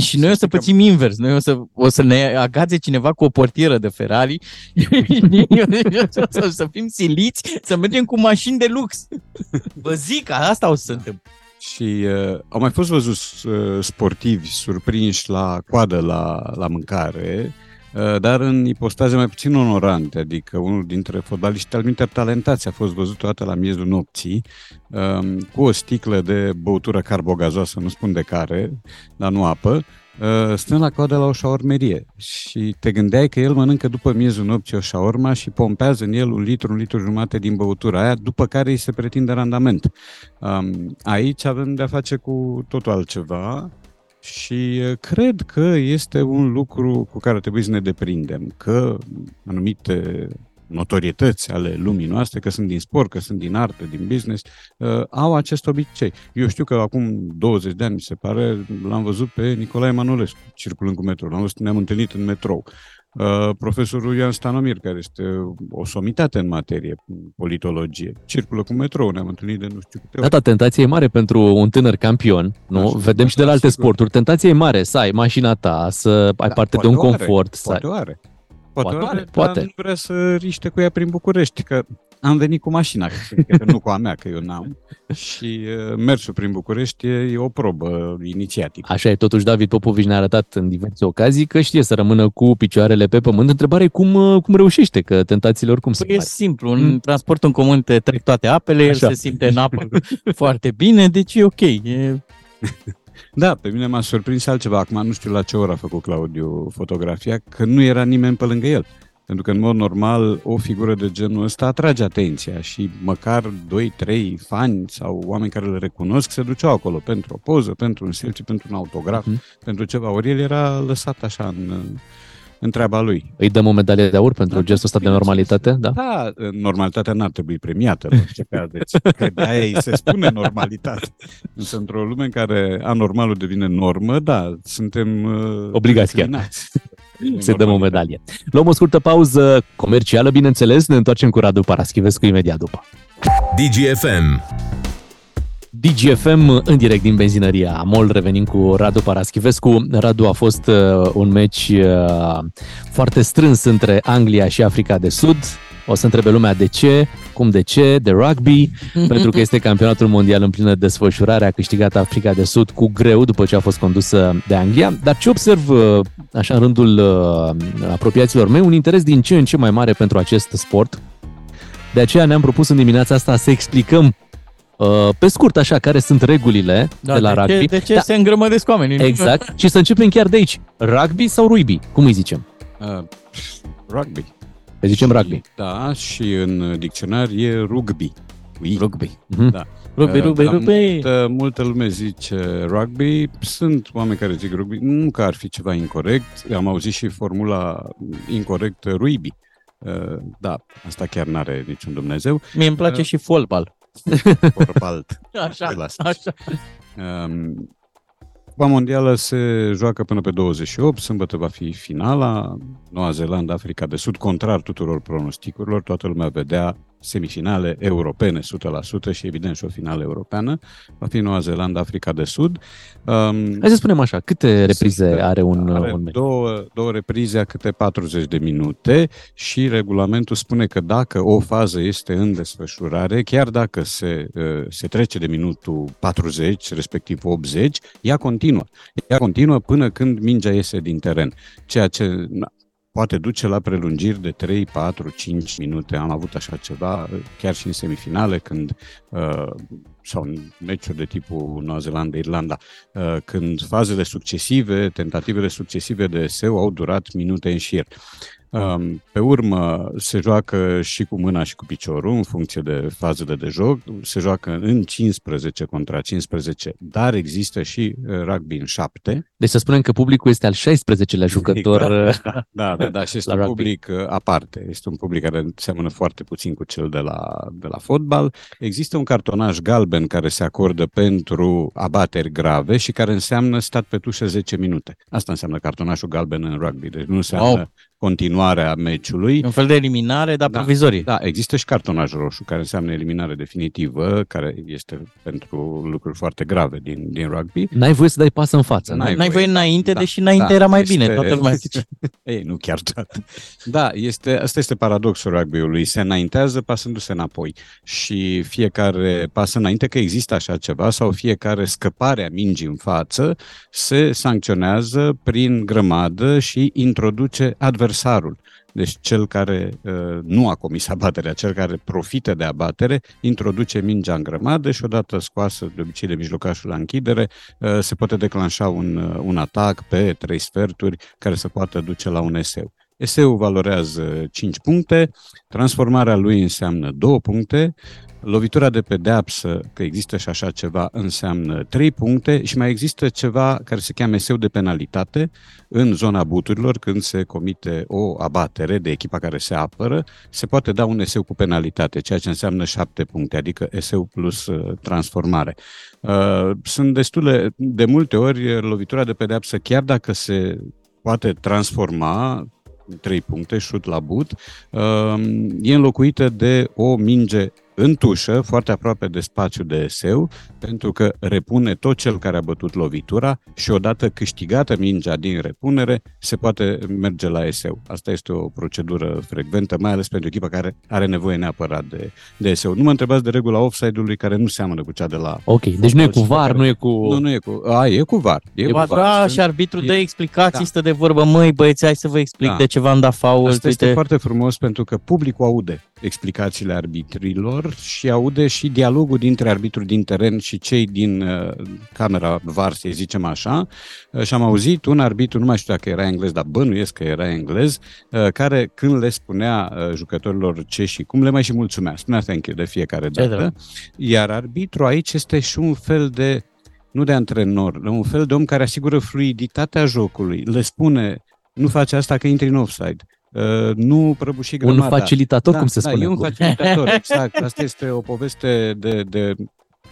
Speaker 2: și noi o să pățim invers, noi o să, o să ne agațe cineva cu o portieră de Ferrari o [laughs] să, să fim siliți să mergem cu mașini de lux. Vă zic, asta o să se întâmple.
Speaker 9: Și uh, au mai fost văzuți uh, sportivi surprinși la coadă la, la mâncare, uh, dar în ipostaze mai puțin onorante, adică unul dintre fotbaliști al minter talentați a fost văzut o dată la miezul nopții, um, cu o sticlă de băutură carbogazoasă, nu spun de care, dar nu apă, uh, stând la coadă la o șaormerie și te gândeai că el mănâncă după miezul nopții o șaorma și pompează în el un litru, un litru jumate din băutura aia, după care îi se pretinde randament. Um, aici avem de-a face cu totul altceva și uh, cred că este un lucru cu care trebuie să ne deprindem, că anumite notorietăți ale lumii noastre, că sunt din sport, că sunt din artă, din business, uh, au acest obicei. Eu știu că acum 20 de ani, mi se pare, l-am văzut pe Nicolae Manolescu circulând cu metrou. L-am văzut, ne-am întâlnit în metrou. Uh, profesorul Ioan Stanomir, care este o somitate în materie, în politologie, circulă cu metrou, ne-am întâlnit de nu știu câte
Speaker 1: Da,
Speaker 9: ori.
Speaker 1: da, tentația e mare pentru un tânăr campion, nu?
Speaker 9: Așa,
Speaker 1: Vedem și de la
Speaker 9: da,
Speaker 1: alte
Speaker 9: sigur.
Speaker 1: sporturi. Tentația e mare să ai mașina ta, să ai
Speaker 9: Da,
Speaker 1: parte de
Speaker 9: poate
Speaker 1: un
Speaker 9: o are,
Speaker 1: confort. să ai...
Speaker 9: Poate o are. Poate,
Speaker 1: Poate
Speaker 9: o are,
Speaker 1: are, poate.
Speaker 9: dar nu vrea să riște cu ea prin București, că am venit cu mașina, că nu cu a mea, că eu n-am. Și uh, mersul prin București e, e o probă inițiatică.
Speaker 1: Așa e, totuși David Popovici ne-a arătat în diverse ocazii că știe să rămână cu picioarele pe pământ. Întrebarea e cum, uh, cum reușește, că tentațiile oricum sunt
Speaker 2: Păi e
Speaker 1: mari.
Speaker 2: simplu, în
Speaker 1: Mm.
Speaker 2: transportul în comun te trec toate apele, el
Speaker 1: Așa.
Speaker 2: se simte în apă [laughs] foarte bine, deci e ok. E... [laughs]
Speaker 9: Da, pe mine m-a surprins altceva. Acum nu știu la ce oră a făcut Claudiu fotografia, că nu era nimeni pe lângă el. Pentru că, în mod normal, o figură de genul ăsta atrage atenția și măcar 2-3 fani sau oameni care îl recunosc se duceau acolo pentru o poză, pentru un selfie, pentru un autograf,
Speaker 1: Mhm.
Speaker 9: pentru ceva. Ori el era lăsat așa în, în treaba lui.
Speaker 1: Îi dăm o medalie de aur pentru
Speaker 9: Da,
Speaker 1: gestul ăsta de
Speaker 9: bineînțeles.
Speaker 1: normalitate? Da?
Speaker 9: Da, normalitatea n-ar trebui premiată la orice caz, deci că de-aia îi se spune normalitate. Însă într-o lume în care anormalul devine normă, da, suntem uh,
Speaker 1: Obligați chiar.
Speaker 9: Discriminați.
Speaker 1: Să dăm o medalie. Luăm o scurtă pauză comercială, bineînțeles, ne întoarcem cu Radu Paraschivescu imediat după.
Speaker 5: DGFM.
Speaker 1: DGFM în direct din benzinăria Amol, revenim cu Radu Paraschivescu. Radu a fost uh, un meci uh, foarte strâns între Anglia și Africa de Sud. O să întrebe lumea de ce, cum de ce, de rugby, [laughs] pentru că este campionatul mondial în plină desfășurare. A câștigat Africa de Sud cu greu după ce a fost condusă de Anglia. Dar ce observ uh, așa în rândul uh, apropiaților mei, un interes din ce în ce mai mare pentru acest sport. De aceea ne-am propus în dimineața asta să explicăm uh, pe scurt așa care sunt regulile
Speaker 2: Da,
Speaker 1: de la
Speaker 2: de
Speaker 1: rugby.
Speaker 2: Ce, de ce
Speaker 1: Da,
Speaker 2: se îngrămădesc oamenii?
Speaker 1: Exact. Și să începem chiar de aici. Rugby sau rugby? Cum îi zicem?
Speaker 9: Uh, rugby.
Speaker 1: Îi zicem rugby.
Speaker 9: Da, și în dicționar e rugby. Ui.
Speaker 2: Rugby.
Speaker 1: Mhm.
Speaker 9: Da.
Speaker 2: Rugby,
Speaker 9: Uh,
Speaker 2: rugby,
Speaker 9: da,
Speaker 2: rugby.
Speaker 9: Multă, multă lume zice rugby. Sunt oameni care zic rugby. Nu că ar fi ceva incorrect. Am auzit și formula incorrectă rugby. Uh, Da, asta chiar n-are niciun Dumnezeu.
Speaker 2: Mie îmi place
Speaker 9: Uh,
Speaker 2: și fotbal.
Speaker 9: Forbalt. [laughs]
Speaker 2: Așa,
Speaker 9: Te las.
Speaker 2: așa.
Speaker 9: Um, Cupa Mondială se joacă până pe 28, sâmbătă va fi finala, Noua Zeelandă, Africa de Sud, contrar tuturor pronosticurilor, toată lumea vedea semifinale europene 100% și evident și o finală europeană, va fi Noua Zeelandă, Africa de Sud. Um,
Speaker 1: Hai să spunem așa, câte reprize
Speaker 9: sunt-
Speaker 1: are un,
Speaker 9: are
Speaker 1: un meci?
Speaker 9: două, două reprize a câte 40 de minute și regulamentul spune că dacă o fază este în desfășurare, chiar dacă se, uh, se trece de minutul 40, respectiv 80, ea continuă. Ea continuă până când mingea iese din teren, ceea ce na, poate duce la prelungiri de 3, 4, 5 minute. Am avut așa ceva uh, chiar și în semifinale, când uh, sau în meciuri de tipul Noua Zeelandă-Irlanda, uh, când fazele succesive, tentativele succesive de SEU au durat minute în șir. Um, Pe urmă se joacă și cu mâna și cu piciorul în funcție de fazele de joc, se joacă în 15 contra 15, dar există și uh, rugby în 7.
Speaker 1: Deci să spunem că publicul este al 16-lea jucător.
Speaker 9: Da, da, da, da și [laughs] este
Speaker 1: La
Speaker 9: un
Speaker 1: rugby.
Speaker 9: public uh, aparte. Este un public care seamănă foarte puțin cu cel de la, de la fotbal. Există un cartonaj galben care se acordă pentru abateri grave și care înseamnă stat pe tușă 10 minute. Asta înseamnă cartonașul galben în rugby. Deci nu înseamnă
Speaker 2: Wow.
Speaker 9: Continuarea meciului.
Speaker 2: Un fel de eliminare, dar
Speaker 9: Da.
Speaker 2: provizorie.
Speaker 9: Da, există și cartonaj roșu, care înseamnă eliminare definitivă, care este pentru lucruri foarte grave din, din rugby.
Speaker 1: N-ai voie să dai pas în față.
Speaker 9: N-ai
Speaker 1: nu?
Speaker 2: N-ai voie înainte,
Speaker 9: Da,
Speaker 2: deși înainte
Speaker 9: da,
Speaker 2: era mai
Speaker 9: este-
Speaker 2: bine. Toată lumea zice. [laughs]
Speaker 9: Ei, nu chiar toată. Da, este, asta este paradoxul rugby-ului. Se înaintează pasându-se înapoi și fiecare pas înainte, că există așa ceva, sau fiecare scăpare a mingii în față, se sancționează prin grămadă și introduce adversarul. Deci cel care uh, nu a comis abaterea, cel care profită de abatere, introduce mingea în grămadă și odată scoasă de obicei de mijlocașul la închidere, uh, se poate declanșa un, uh, un atac pe trei sferturi care se poate duce la un eseu. Eseul valorează 5 puncte, transformarea lui înseamnă 2 puncte, lovitura de pedeapsă, că există și așa ceva, înseamnă 3 puncte și mai există ceva care se cheamă eseu de penalitate în zona buturilor, când se comite o abatere de echipa care se apără, se poate da un eseu cu penalitate, ceea ce înseamnă 7 puncte, adică eseu plus uh, transformare. Uh, sunt destule, de multe ori, lovitura de pedeapsă, chiar dacă se poate transforma trei puncte, șut la but, uh, e înlocuită de o minge în tușă, foarte aproape de spațiu de eseu, pentru că repune tot cel care a bătut lovitura și odată câștigată mingea din repunere, se poate merge la eseu. Asta este o procedură frecventă, mai ales pentru echipa care are nevoie neapărat de, de eseu. Nu mă întrebați de regula offside-ului care nu seamănă cu cea de la...
Speaker 1: Ok, deci nu e cu
Speaker 9: și pe
Speaker 1: VAR,
Speaker 9: care-
Speaker 1: nu e cu...
Speaker 9: Nu, nu e cu... A, e cu VAR. E,
Speaker 2: Ba
Speaker 9: cu VAR.
Speaker 2: da,
Speaker 9: Sunt-
Speaker 2: și arbitru dă
Speaker 9: e-
Speaker 2: explicații,
Speaker 9: da.
Speaker 2: stă de vorbă, măi băieți, hai să vă explic
Speaker 9: Da.
Speaker 2: de ce v-am dat fault.
Speaker 9: Asta este
Speaker 2: uite.
Speaker 9: foarte frumos pentru că publicul aude explicațiile arbitrilor și aude și dialogul dintre arbitru din teren și cei din uh, camera VAR, să zicem așa. Uh, și am auzit un arbitru, nu mai știu dacă era englez, dar bănuiesc că era englez, uh, care când le spunea uh, jucătorilor ce și cum, le mai și mulțumea. Spunea thank you de fiecare
Speaker 2: Ce
Speaker 9: dată.
Speaker 2: drăguț.
Speaker 9: Iar arbitru aici este și un fel de nu de antrenor, un fel de om care asigură fluiditatea jocului. Le spune, nu face asta că intri în offside. Uh, nu prăbuși
Speaker 1: Un
Speaker 9: grămada.
Speaker 1: facilitator, cum se
Speaker 9: da,
Speaker 1: spune
Speaker 9: e un
Speaker 1: acum.
Speaker 9: facilitator, [laughs] exact. Asta este o poveste de, de,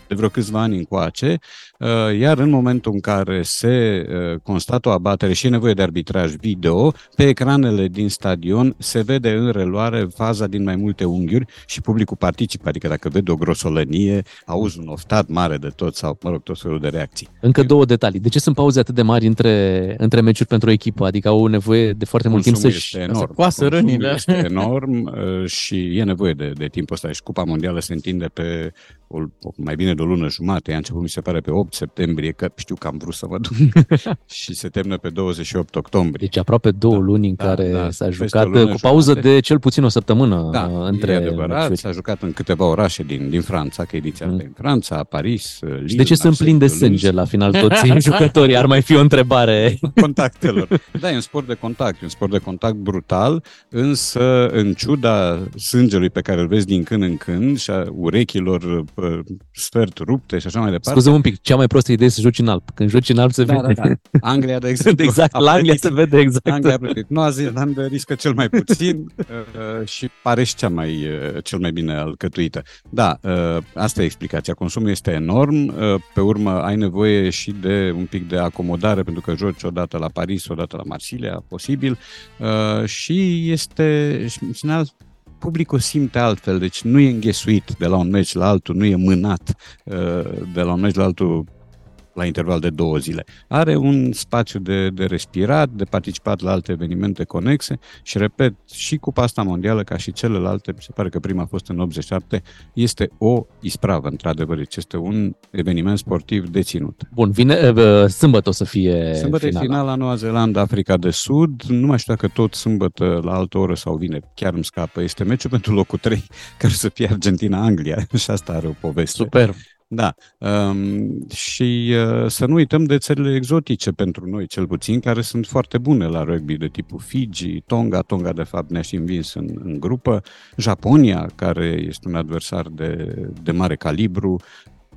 Speaker 9: de vreo câțiva ani încoace, uh, iar în momentul în care se uh, constată o abatere și e nevoie de arbitraj video, pe ecranele din stadion se vede în reluare faza din mai multe unghiuri și publicul participă, adică dacă vede o grosolănie, auzi un oftat mare de tot sau, mă rog, tot felul de reacții.
Speaker 1: Încă două detalii. De ce sunt pauze atât de mari între, între meciuri pentru o echipă? Adică au nevoie de foarte mult timp
Speaker 9: Consumul
Speaker 1: să-și...
Speaker 9: este
Speaker 2: să
Speaker 9: enorm.
Speaker 2: coasă
Speaker 9: Consumul
Speaker 2: rănile.
Speaker 9: Este enorm uh, și e nevoie de, de timpul ăsta. Și Cupa Mondială se întinde pe o, o, mai bine de o lună jumate, a început mi se pare pe 8 septembrie, că știu că am vrut să mă duc [laughs] și se termină pe 28 octombrie.
Speaker 1: Deci aproape două
Speaker 9: Da,
Speaker 1: luni în
Speaker 9: da,
Speaker 1: care
Speaker 9: da,
Speaker 1: s-a
Speaker 9: peste
Speaker 1: jucat
Speaker 9: o lună
Speaker 1: cu pauză
Speaker 9: jumate.
Speaker 1: de cel puțin o săptămână
Speaker 9: Da,
Speaker 1: uh,
Speaker 9: între
Speaker 1: între
Speaker 9: e adevărat,
Speaker 1: meciuri.
Speaker 9: s-a jucat în câteva orașe din, din Franța, că ediția
Speaker 1: Mm.
Speaker 9: mm. în Franța, Paris, Lille,
Speaker 1: Și de ce sunt
Speaker 9: Marseille,
Speaker 1: plini de
Speaker 9: Toulouse.
Speaker 1: sânge la final [laughs] toți [laughs] jucătorii? Ar mai fi o întrebare.
Speaker 9: contactelor. Da, e un sport de contact, e un sport de contact brutal, însă în ciuda sângelui pe care îl vezi din când în când și a urechilor uh, sfert rupte și așa mai departe.
Speaker 1: Scuze un pic, cea mai prostă idee e să joci în alb. Când joci în alb se
Speaker 9: Da,
Speaker 1: vede.
Speaker 9: da, da. Anglia, de exemplu. [laughs]
Speaker 1: exact,
Speaker 9: a
Speaker 1: la Anglia
Speaker 9: plătit-
Speaker 1: se vede exact.
Speaker 9: Anglia a plătit. Noua Zeelandă riscă cel mai puțin [laughs] uh, și pare și cea mai, uh, cel mai bine alcătuită. Da, uh, asta e explicația. Consumul este enorm, uh, pe urmă ai nevoie și de un pic de acomodare pentru că joci odată la Paris, odată la Marsilia, posibil, uh, și este, și în final, publicul simte altfel, deci nu e înghesuit de la un meci la altul, nu e mânat uh, de la un meci la altul la interval de două zile. Are un spațiu de, de respirat, de participat la alte evenimente conexe și, repet, și Cupa asta mondială, ca și celelalte, mi se pare că prima a fost în 87, este o ispravă, într-adevăr, deci este un eveniment sportiv deținut.
Speaker 1: Bun, vine, uh, sâmbătă o să fie
Speaker 9: Sâmbătă e
Speaker 1: finala.
Speaker 9: finala Noua Zeelandă, Africa de Sud. Nu mai știu dacă tot sâmbătă la altă oră sau vine, chiar îmi scapă. Este meciul pentru locul 3, [laughs] care să fie Argentina-Anglia [laughs] și asta are o poveste.
Speaker 2: Super.
Speaker 9: Da. Um, și uh, să nu uităm de țările exotice pentru noi, cel puțin, care sunt foarte bune la rugby, de tipul Fiji, Tonga. Tonga, de fapt, ne-a și învins în, în grupă. Japonia, care este un adversar de, de mare calibru.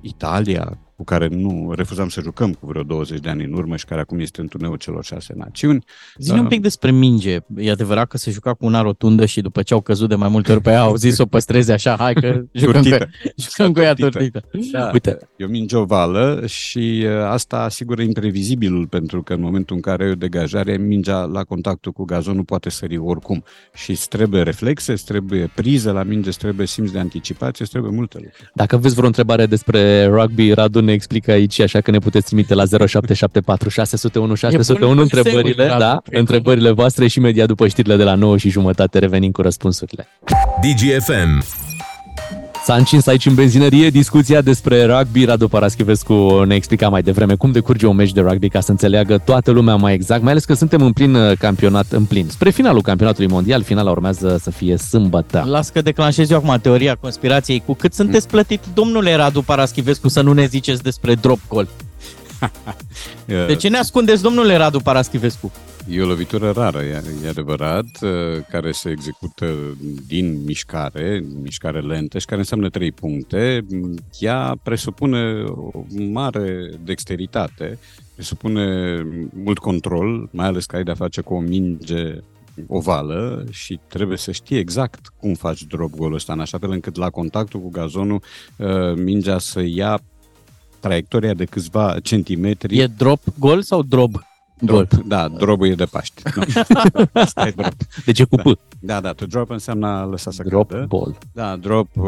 Speaker 9: Italia, cu care nu refuzam să jucăm cu vreo 20 de ani în urmă și care acum este în turneul celor șase națiuni.
Speaker 2: Zi-ne un pic despre minge. E adevărat că se juca cu una rotundă și după ce au căzut de mai multe ori pe ea, au zis să o păstreze așa, hai că jucăm cu,
Speaker 9: Turtită.
Speaker 2: jucăm cu ea
Speaker 9: Turtită. [laughs]
Speaker 2: turtită.
Speaker 9: Da,
Speaker 1: Uite.
Speaker 9: e o minge ovală și uh, asta asigură imprevizibilul, pentru că în momentul în care ai o degajare, mingea la contactul cu gazonul poate sări oricum. Și îți trebuie reflexe, îți trebuie priză la minge, îți trebuie simț de anticipație, îți trebuie multe lucruri.
Speaker 1: Dacă aveți vreo întrebare despre rugby, Radu ne explică aici, așa că ne puteți trimite la 0774 601 601
Speaker 2: bun
Speaker 1: întrebările,
Speaker 2: semn, Radu,
Speaker 1: da,
Speaker 2: cred că-
Speaker 1: întrebările voastre și imediat după știrile de la 9 și jumătate revenim cu răspunsurile.
Speaker 5: DGFM.
Speaker 1: S-a încins aici în benzinărie discuția despre rugby. Radu Paraschivescu ne explica mai devreme cum decurge un meci de rugby ca să înțeleagă toată lumea mai exact, mai ales că suntem în plin uh, campionat, în plin. Spre finalul campionatului mondial, finala urmează să fie sâmbătă.
Speaker 2: Las că declanșez eu acum teoria conspirației. Cu cât sunteți plătit, domnule Radu Paraschivescu, să nu ne ziceți despre drop goal? [laughs] De ce ne ascundeți, domnule Radu Paraschivescu?
Speaker 9: E o lovitură rară, e, e adevărat, uh, care se execută din mișcare, mișcare lentă și care înseamnă trei puncte. Ea presupune o mare dexteritate, presupune mult control, mai ales că ai de-a face cu o minge ovală și trebuie să știi exact cum faci drop goal ăsta, în așa fel încât la contactul cu gazonul uh, mingea să ia traiectoria de câțiva centimetri.
Speaker 2: E drop goal sau drob? Gol.
Speaker 9: Drop, da, drobul e de Paște. Nu. [laughs] Asta e drop.
Speaker 1: Deci e cu P.
Speaker 9: Da, da, to drop înseamnă a lăsa să
Speaker 1: Drop
Speaker 9: cadă.
Speaker 1: ball.
Speaker 9: Da, drop uh,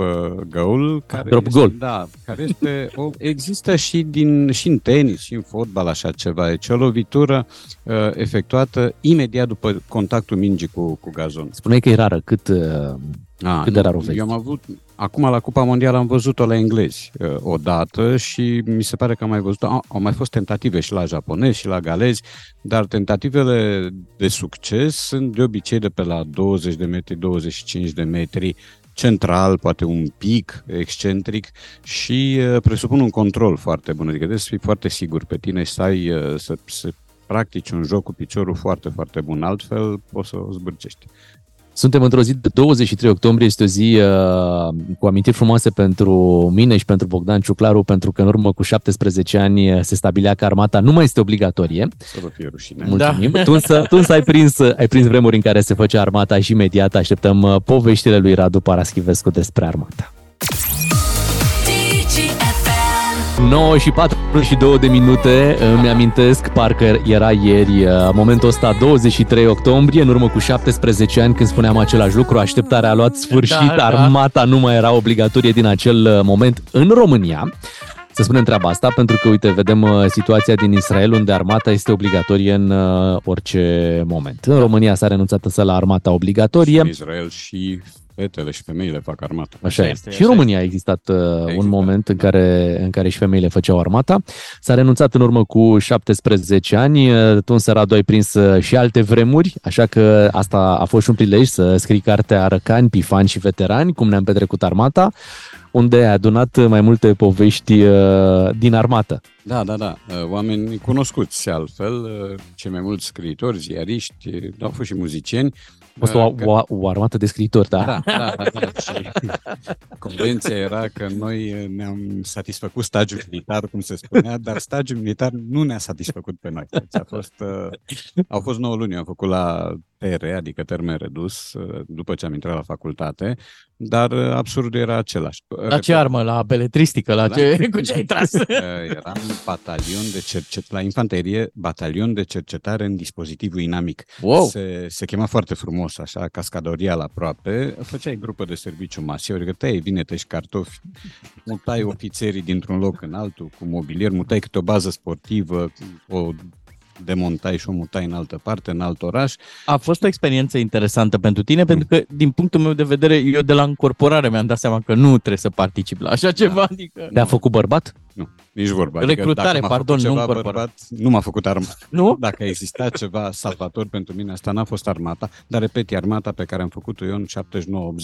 Speaker 9: goal. Care
Speaker 1: Drop
Speaker 9: este,
Speaker 1: goal.
Speaker 9: Da, care este, o, există și, din, și în tenis, și în fotbal așa ceva. Deci o lovitură uh, efectuată imediat după contactul mingii cu, cu gazon.
Speaker 1: Spuneai că e rară. Cât, uh,
Speaker 9: Ah,
Speaker 1: Cât de
Speaker 9: nu,
Speaker 1: rar o vezi?
Speaker 9: Eu am avut, acum la Cupa Mondială am văzut-o la englezi uh, odată și mi se pare că am mai văzut au, au mai fost tentative și la japonezi și la galezi, dar tentativele de succes sunt de obicei de pe la 20 de metri, 25 de metri, central, poate un pic excentric și uh, presupun un control foarte bun, adică trebuie să fii foarte sigur pe tine și să ai, uh, să, să practici un joc cu piciorul foarte, foarte bun, altfel poți să o zbârcești.
Speaker 1: Suntem într-o zi de 23 octombrie, este o zi uh, cu amintiri frumoase pentru mine și pentru Bogdan Ciuclaru, pentru că în urmă cu 17 ani uh, se stabilea că armata nu mai este obligatorie.
Speaker 9: Să vă fie rușine.
Speaker 1: Mulțumim. Da. Tu, însă, tu însă ai prins, ai prins vremuri în care se făcea armata și imediat așteptăm uh, poveștile lui Radu Paraschivescu despre armata. 9 și 42 de minute, îmi amintesc, parcă era ieri, uh, momentul ăsta 23 octombrie, în urmă cu 17 ani când spuneam același lucru, așteptarea a luat sfârșit,
Speaker 2: Da, da.
Speaker 1: armata nu mai era obligatorie din acel uh, moment în România. Să spunem treaba asta, pentru că, uite, vedem uh, situația din Israel, unde armata este obligatorie în uh, orice moment. În România s-a renunțat însă la armata obligatorie.
Speaker 9: În Israel și fetele și femeile fac armata.
Speaker 1: Așa
Speaker 2: Așa
Speaker 1: este.
Speaker 2: este,
Speaker 1: Și în
Speaker 2: așa
Speaker 1: România a existat uh, un
Speaker 9: Existat,
Speaker 1: moment în
Speaker 9: da.
Speaker 1: care, în care și femeile făceau armata. S-a renunțat în urmă cu 17 ani. Uh, Tu însă, Radu, ai prins uh, și alte vremuri, așa că asta a fost și un prilej să scrii cartea Răcani, Pifani și Veterani, cum ne-am petrecut armata, unde ai adunat mai multe povești uh, din armată.
Speaker 9: Da, da, da. Uh, Oameni cunoscuți altfel, uh, cei mai mulți scriitori, ziariști, uh, au fost și muzicieni.
Speaker 1: A fost o,
Speaker 9: Uh, că-
Speaker 1: o, o armată de scriitori, da?
Speaker 9: Da, da, da, da. Și convenția era că noi uh, ne-am satisfăcut stagiul militar, cum se spunea, dar stagiul militar nu ne-a satisfăcut pe noi. Deci a fost, uh, au fost 9 luni, am făcut la TR, adică termen redus, uh, după ce am intrat la facultate, dar uh, absurdul era același.
Speaker 2: La ce armă? La beletristică? La
Speaker 9: Da.
Speaker 2: ce, [laughs] cu ce ai tras? [laughs]
Speaker 9: Uh, Eram batalion de cercet la infanterie, batalion de cercetare în dispozitivul inamic.
Speaker 2: Wow!
Speaker 9: Se, se chema foarte frumos, așa, cascadorial aproape. Făceai grupă de serviciu masiv, adică tăiai vinete și cartofi, mutai ofițerii dintr-un loc în altul cu mobilier, mutai câte o bază sportivă, o demontai și o mutai în altă parte, în alt oraș.
Speaker 2: A fost o experiență interesantă pentru tine, pentru că, din punctul meu de vedere, eu de la încorporare mi-am dat seama că nu trebuie să particip la așa ceva. Adică...
Speaker 1: Te-a făcut bărbat?
Speaker 9: Nu, nici vorba.
Speaker 2: Recrutare,
Speaker 9: dacă m-a făcut
Speaker 2: pardon, nu
Speaker 9: ceva
Speaker 2: încorporare.
Speaker 9: bărbat, nu m-a făcut armata.
Speaker 2: Nu?
Speaker 9: Dacă a existat ceva salvator pentru mine, asta n-a fost armata, dar repet, e armata pe care am făcut-o eu în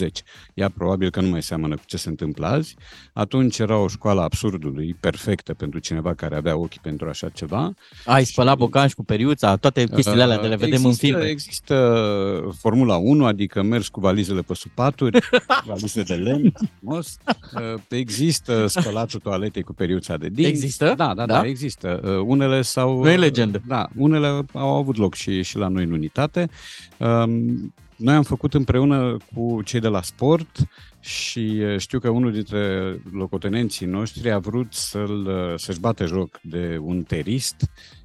Speaker 9: 79-80. Ea probabil că nu mai seamănă cu ce se întâmplă azi. Atunci era o școală absurdului, perfectă pentru cineva care avea ochii pentru așa ceva.
Speaker 2: Ai spălat bocanci cu periuța, toate chestiile alea de le vedem
Speaker 9: există,
Speaker 2: în filme.
Speaker 9: Există Formula 1, adică mers cu valizele pe supaturi, [laughs] valize de lemn, frumos. Uh, Există spălatul toaletei cu periuța de dinți.
Speaker 2: Există?
Speaker 9: Da, da, da,
Speaker 2: Da?
Speaker 9: există. Uh, Unele sau
Speaker 2: Nu e legendă.
Speaker 9: Da, unele au avut loc și, și la noi în unitate. Um, Noi am făcut împreună cu cei de la sport și uh, știu că unul dintre locotenenții noștri a vrut să-l, uh, să-și bate joc de un terist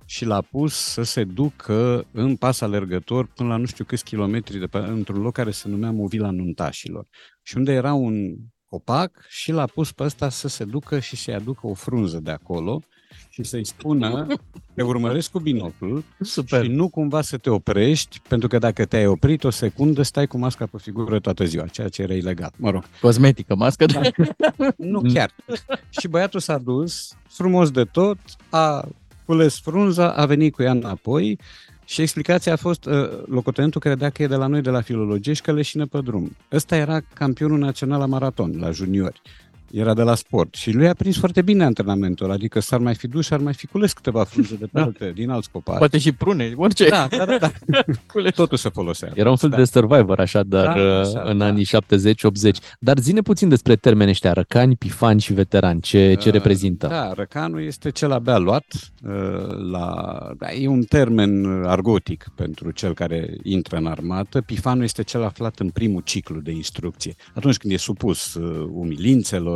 Speaker 9: și l-a pus să se ducă în pas alergător până la nu știu câți kilometri de pe, într-un loc care se numea Movila Nuntașilor. Și unde era un copac și l-a pus pe ăsta să se ducă și să-i aducă o frunză de acolo și să-i spună te urmăresc cu binoclul
Speaker 2: Super.
Speaker 9: și nu cumva să te oprești, pentru că dacă te-ai oprit o secundă, stai cu masca pe figură toată ziua, ceea ce era ilegal. Mă rog,
Speaker 2: Cosmetică, mască de... [laughs]
Speaker 9: nu chiar. și băiatul s-a dus, frumos de tot, a cules frunza, a venit cu ea înapoi și explicația a fost, uh, locotenentul credea că e de la noi, de la filologie și că leșină pe drum. Ăsta era campionul național la maraton, la juniori. Era de la sport și lui a prins foarte bine antrenamentul, adică s-ar mai fi dus și ar mai fi cules câteva frunze de pe alte, din alți copaci.
Speaker 2: Poate și prune, orice.
Speaker 9: Da, da, da, da. [laughs]
Speaker 2: Cules.
Speaker 9: Totul se folosea.
Speaker 1: Era un fel
Speaker 9: da.
Speaker 1: de survivor, așa, dar
Speaker 9: Da,
Speaker 1: uh,
Speaker 9: așa,
Speaker 1: în
Speaker 9: da.
Speaker 1: anii 70-80. Dar zine puțin despre termenii ăștia, răcani, pifani și veterani. Ce, ce
Speaker 9: Uh,
Speaker 1: reprezintă?
Speaker 9: Da, răcanul este cel abia luat. uh, La, da, e un termen argotic pentru cel care intră în armată. Pifanul este cel aflat în primul ciclu de instrucție. Atunci când e supus uh,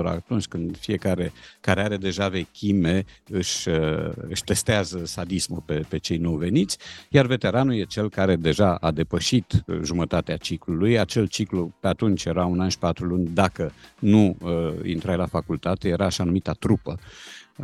Speaker 9: umilințelor, atunci când fiecare care are deja vechime își, uh, își testează sadismul pe, pe cei nou veniți, iar veteranul e cel care deja a depășit uh, jumătatea ciclului. Acel ciclu pe atunci era un an și patru luni, dacă nu uh, intrai la facultate, era așa numita trupă.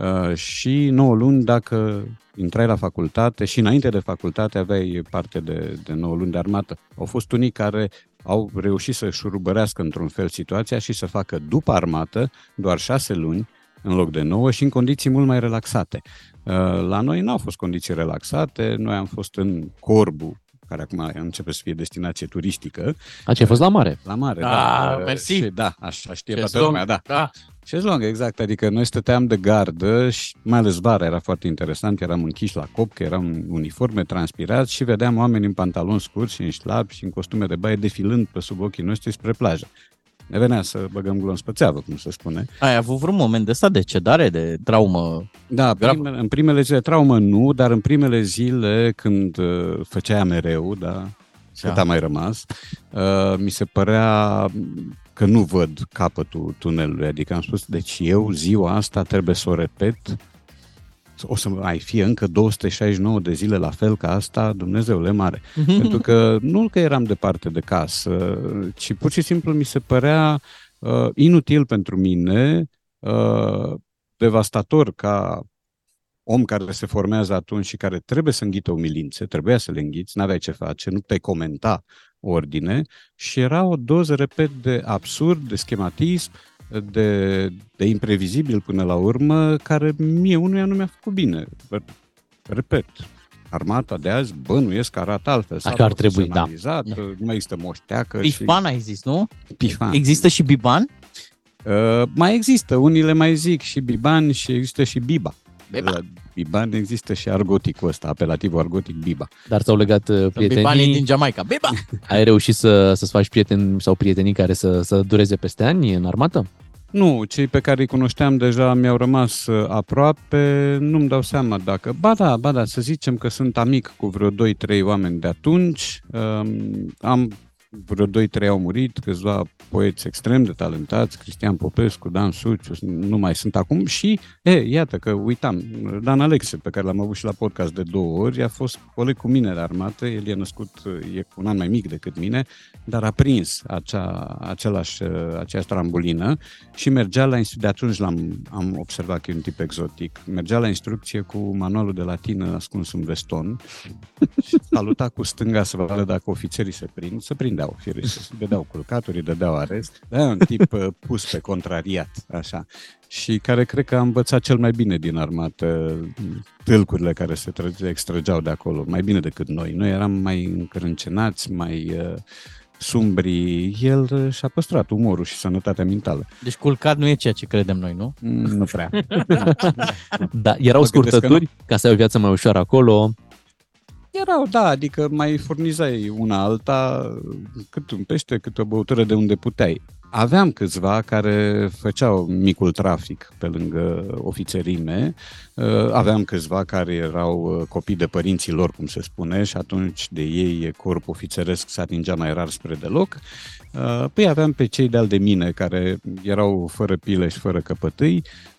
Speaker 9: Uh, și 9 luni dacă intrai la facultate și înainte de facultate aveai parte de, de 9 luni de armată. Au fost unii care au reușit să șurubărească într-un fel situația și să facă după armată doar 6 luni în loc de 9 și în condiții mult mai relaxate. Uh, La noi n-au fost condiții relaxate, noi am fost în Corbu, care acum începe să fie destinație turistică,
Speaker 1: A, ce ai fost la mare?
Speaker 9: la mare.
Speaker 2: Ah,
Speaker 9: da.
Speaker 2: mersi.
Speaker 9: Și, da, așa știe toată
Speaker 2: Șezlong.
Speaker 9: lumea, da.
Speaker 2: Da.
Speaker 9: Șezlong, exact, adică noi stăteam de gardă și mai ales vara era foarte interesant, eram închiși la cop, că eram în uniforme, transpirați și vedeam oameni în pantaloni scurți și în șlapi și în costume de baie defilând pe sub ochii noștri spre plajă. Ne venea să băgăm glon pe țeavă, cum se spune.
Speaker 2: Ai avut vreun moment de ăsta de cedare, de traumă?
Speaker 9: Da,
Speaker 2: Grav.
Speaker 9: prime, în primele zile traumă nu, dar în primele zile când uh, făceai mereu, da, cât
Speaker 2: Da.
Speaker 9: a mai rămas, uh, mi se părea că nu văd capătul tunelului, adică am spus, deci eu ziua asta trebuie să o repet, o să mai fie încă 269 de zile la fel ca asta, Dumnezeule mare. Pentru că nu că eram departe de casă, ci pur și simplu mi se părea uh, inutil pentru mine, uh, devastator ca om care se formează atunci și care trebuie să înghită umilințe, trebuia să le înghiți, n-aveai ce face, nu te comenta ordine și era o doză, repet, de absurd, de schematism, de, de imprevizibil până la urmă, care mie unuia nu mi-a făcut bine. Repet, armata de azi bănuiesc că arată altfel. S-a
Speaker 1: Așa ar trebui, da.
Speaker 9: profesionalizat, Nu mai există moșteacă.
Speaker 2: Pifan ai zis, nu?
Speaker 9: Pifan.
Speaker 2: Există și Biban?
Speaker 9: Uh, mai există, unii le mai zic și Biban și există și Biba.
Speaker 2: Biba.
Speaker 9: La Biban există și argoticul ăsta, apelativul argotic Biba.
Speaker 1: Dar ți-au legat uh,
Speaker 2: Bibanii
Speaker 1: prietenii?
Speaker 2: din Jamaica. Biba! [laughs]
Speaker 1: Ai reușit să, să-ți faci prieteni sau prietenii care să, să dureze peste ani în armată?
Speaker 9: Nu, cei pe care îi cunoșteam deja mi-au rămas uh, aproape, nu-mi dau seama dacă... Ba da, ba da, să zicem că sunt amic cu vreo 2-3 oameni de atunci. Um, am vreo 2-3 au murit, câțiva poeți extrem de talentați, Cristian Popescu, Dan Suciu, nu mai sunt acum și, e, iată că uitam, Dan Alexe, pe care l-am avut și la podcast de două ori, a fost coleg cu mine la armată, el e născut, e cu un an mai mic decât mine, dar a prins acea, același, aceeași trambulină și mergea la instrucție, de atunci l-am am observat că e un tip exotic, mergea la instrucție cu manualul de latină ascuns în veston și [laughs] saluta cu stânga să vadă dacă ofițerii se prind, se prindeau, firește, se dădeau culcaturi, dădeau arest, da, un tip uh, pus pe contrariat, așa, și care cred că a învățat cel mai bine din armată tâlcurile care se trage, extrageau de acolo, mai bine decât noi. Noi eram mai încrâncenați, mai uh, sumbri. El uh, și-a păstrat umorul și sănătatea mentală.
Speaker 2: Deci culcat nu e ceea ce credem noi, nu?
Speaker 9: Mm, Nu prea. [laughs]
Speaker 1: Da, erau
Speaker 9: Mă gândesc că
Speaker 1: scurtături ca să ai o viață mai ușoară acolo.
Speaker 9: Erau, da, adică mai furnizai una alta, cât un pește, cât o băutură de unde puteai. Aveam câțiva care făceau micul trafic pe lângă ofițerii mei, Uh, aveam câțiva care erau uh, copii de părinții lor, cum se spune, și atunci de ei corp ofițeresc se atingea mai rar spre deloc. Uh, Păi aveam pe cei de-al de mine care erau fără pile și fără căpătâi, Uh,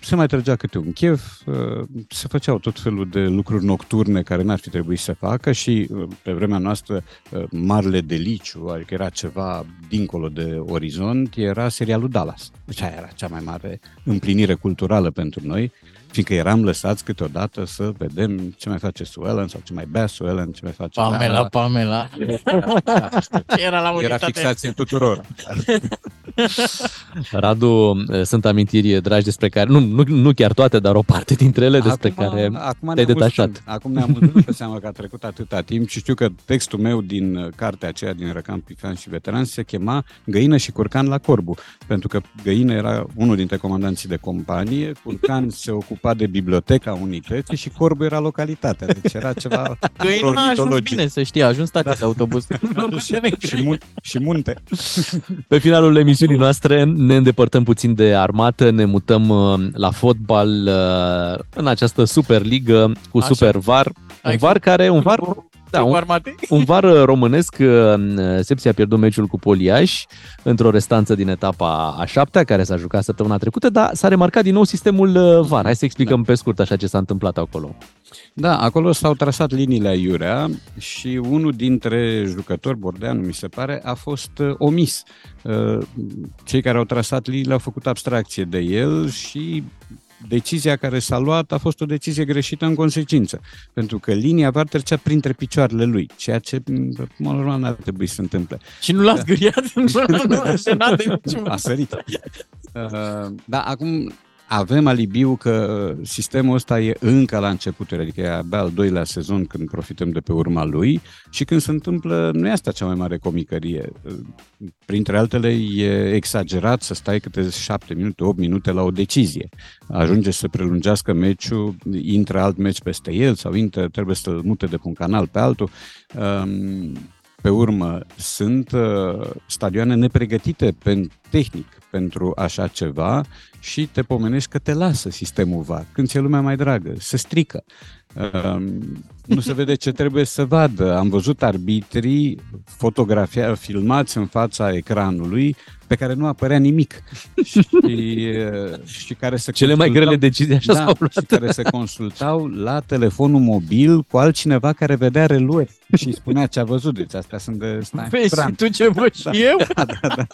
Speaker 9: se mai trăgea câte un chef, uh, se făceau tot felul de lucruri nocturne care n-ar fi trebuit să se facă și uh, pe vremea noastră uh, marele deliciu, adică era ceva dincolo de orizont, era serialul Dallas. Deci aia era cea mai mare împlinire culturală pentru noi, fiindcă eram lăsați câteodată să vedem ce mai face Sue Ellen sau ce mai bea Sue Ellen, ce mai face...
Speaker 2: Pamela, Pamela. Ce [laughs] era la
Speaker 9: Era
Speaker 2: unitate?
Speaker 9: fixație tuturor. [laughs]
Speaker 1: Radu, eh, sunt amintiri dragi despre care, nu, nu, nu chiar toate, dar o parte dintre ele despre
Speaker 9: acum,
Speaker 1: care
Speaker 9: acum
Speaker 1: te-ai
Speaker 9: ne-am
Speaker 1: detașat.
Speaker 9: văzut- Acum ne-am văzut pe seama că a trecut atâta timp și știu că textul meu din uh, cartea aceea din Răcan, Pifan și Veteran se chema Găină și Curcan la Corbu, pentru că Găină era unul dintre comandanții de companie, Curcan se ocupa de biblioteca unității și Corbu era localitatea, deci era ceva [laughs]
Speaker 2: Găina a ajuns
Speaker 9: ornitologic.
Speaker 2: bine, să știi, a ajuns stația de autobuz. [laughs]
Speaker 9: și, mun- și munte.
Speaker 1: Pe finalul emisiunii noastre ne îndepărtăm puțin de armată, ne mutăm uh, la fotbal uh, în această Superligă cu
Speaker 2: Așa.
Speaker 1: Super VAR. Un
Speaker 2: Hai.
Speaker 1: VAR care, un VAR, da, un,
Speaker 2: armate?
Speaker 1: un VAR uh, românesc, uh, Sepsi a pierdut meciul cu Poliaș într-o restanță din etapa a șaptea, care s-a jucat săptămâna trecută, dar s-a remarcat din nou sistemul uh, VAR. Hai să explicăm pe scurt așa ce s-a întâmplat acolo.
Speaker 9: Da, acolo s-au trasat liniile aiurea și unul dintre jucători, Bordeanu mi se pare, a fost uh, omis. Uh, Cei care au trasat liniile au făcut abstracție de el și decizia care s-a luat a fost o decizie greșită în consecință, pentru că linia VAR trecea printre picioarele lui, ceea ce, în mod normal, n-ar trebui să se întâmple.
Speaker 2: Și nu l-a zgâriat? Nu, nu, nu, de niciun
Speaker 9: A sărit. Uh, da, acum avem alibiu că sistemul ăsta e încă la începuturi, adică e abia al doilea sezon când profităm de pe urma lui și când se întâmplă, nu e asta cea mai mare comicărie. Printre altele, e exagerat să stai câte șapte minute, 8 minute la o decizie. Ajunge să prelungească meciul, intră alt meci peste el sau intră, trebuie să-l mute de pe un canal pe altul. Um, pe urmă, sunt uh, stadioane nepregătite pen, tehnic pentru așa ceva și te pomenești că te lasă sistemul VAR. Când ți-e lumea mai dragă, se strică. Uh, nu se vede ce trebuie să vadă. Am văzut arbitrii fotografia, filmați în fața ecranului pe care nu apărea nimic și, uh, și care se
Speaker 1: Cele mai grele decizii așa
Speaker 9: da,
Speaker 1: s-au luat.
Speaker 9: și care se consultau la telefonul mobil cu altcineva care vedea reluări și îi spunea ce a văzut. Deci astea sunt de... Stai,
Speaker 2: Vezi
Speaker 9: Fran.
Speaker 2: și tu ce văd și eu?
Speaker 9: Da, da, da.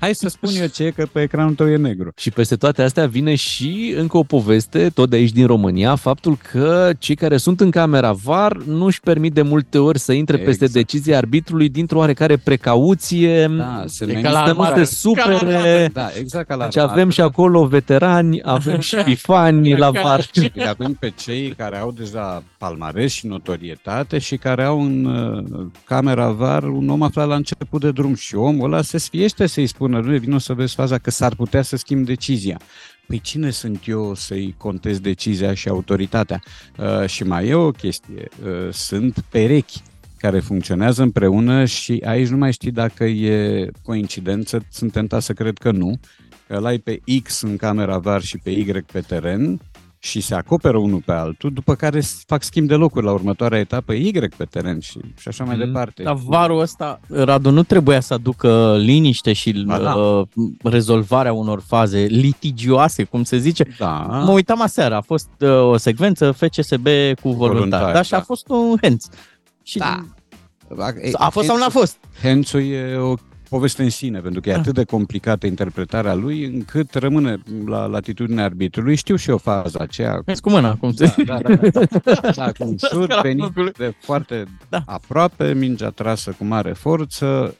Speaker 9: Hai să spun eu ce e, că pe ecranul tău e negru.
Speaker 1: Și peste toate astea vine și încă o poveste, tot de aici din România, faptul că cei care sunt în camera VAR VAR nu își permit de multe ori să intre exact. peste decizia arbitrului dintr-o oarecare precauție.
Speaker 9: Da, se
Speaker 2: E
Speaker 9: menține-
Speaker 2: ca la
Speaker 1: să nu
Speaker 2: armată.
Speaker 1: se supere.
Speaker 9: Da, exact ca la
Speaker 1: Deci avem și acolo veterani, avem [laughs] și bifani la VAR.
Speaker 9: Îi avem pe cei care au deja palmares și notorietate și care au în uh, camera VAR un om aflat la început de drum și omul ăla se sfiește să-i spună, nu vino să vezi faza că s-ar putea să schimb decizia. Păi cine sunt eu să-i contez decizia și autoritatea? Uh, și mai e o chestie, uh, sunt perechi care funcționează împreună și aici nu mai știi dacă e coincidență, sunt tentat să cred că nu, că ăla e pe X în camera VAR și pe Y pe teren și se acoperă unul pe altul, după care s- fac schimb de locuri la următoarea etapă Y pe teren și, și așa mai
Speaker 1: Mhm.
Speaker 9: departe.
Speaker 2: Dar varul ăsta, Radu, nu trebuia să aducă liniște și
Speaker 9: Ba da.
Speaker 2: uh, rezolvarea unor faze litigioase, cum se zice.
Speaker 9: Da.
Speaker 2: Mă uitam aseară, a fost uh, o secvență FCSB cu voluntar,
Speaker 9: Voluntar,
Speaker 2: da, și a
Speaker 9: da.
Speaker 2: fost un hands. Și
Speaker 9: Da.
Speaker 2: a fost sau n-a fost?
Speaker 9: Hențul e o poveste în sine, pentru că e atât de complicată interpretarea lui, încât rămâne la latitudinea arbitrului. Știu și eu faza aceea.
Speaker 2: Hands cu mâna, cum se
Speaker 9: Da, da, da, da. da cu un [laughs] șut
Speaker 2: Scala
Speaker 9: venit
Speaker 2: locului.
Speaker 9: de foarte
Speaker 2: Da.
Speaker 9: aproape, mingea trasă cu mare forță,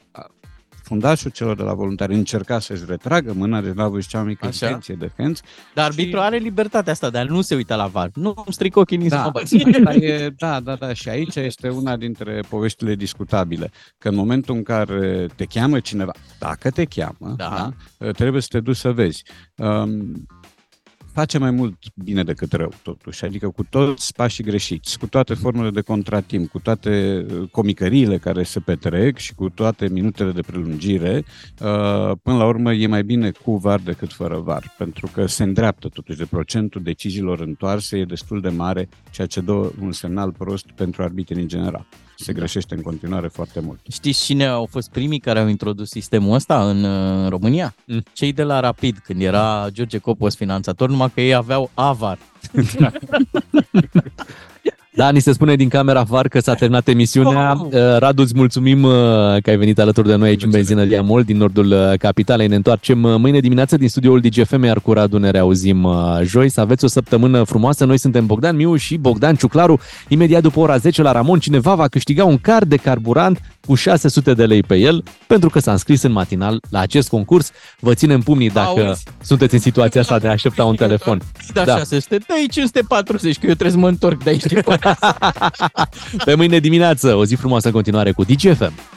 Speaker 9: fundașul celor de la voluntari încerca să-și retragă mâna, deci n-a avut și cea mai mică
Speaker 2: Așa.
Speaker 9: intenție de hands.
Speaker 2: Dar arbitrul are libertatea asta de a nu se uita la var. Nu îmi stric ochii nici să
Speaker 9: Da,
Speaker 2: mă băți. [laughs]
Speaker 9: asta e, da, da, da, și aici este una dintre poveștile discutabile, că în momentul în care te cheamă cineva, dacă te cheamă,
Speaker 2: Da.
Speaker 9: da, trebuie să te duci să vezi. Um, face mai mult bine decât rău, totuși. Adică cu toți pașii greșiți, cu toate formele de contratimp, cu toate uh, comicăriile care se petrec și cu toate minutele de prelungire, uh, până la urmă e mai bine cu VAR decât fără VAR, pentru că se îndreaptă totuși de procentul deciziilor întoarse, e destul de mare, ceea ce dă un semnal prost pentru arbitrii în general. Se greșește în continuare foarte mult.
Speaker 2: Știți cine au fost primii care au introdus sistemul ăsta în uh, România?
Speaker 1: Mm.
Speaker 2: Cei de la Rapid, când era George Copos finanțator, numai că ei aveau avar.
Speaker 1: Da, [laughs] ni se spune din camera VAR că s-a terminat emisiunea.
Speaker 2: Oh.
Speaker 1: Uh, Radu, îți mulțumim uh, că ai venit alături de noi aici în benzinăria Mol, din nordul uh, capitalei. Ne întoarcem uh, mâine dimineață din studioul DGFM, iar cu Radu ne reauzim uh, joi. Să aveți o săptămână frumoasă. Noi suntem Bogdan Miu și Bogdan Ciuclaru. Imediat după ora 10 la Ramon, cineva va câștiga un card de carburant cu 600 de lei pe el, pentru că s-a înscris în matinal la acest concurs. Vă ținem pumnii dacă
Speaker 2: Auzi?
Speaker 1: sunteți în situația asta de a aștepta un telefon.
Speaker 2: Da,
Speaker 1: Da.
Speaker 2: 600, dă 540, că eu trebuie să mă întorc de aici. [laughs]
Speaker 1: Pe mâine dimineață, o zi frumoasă în continuare cu DGFM.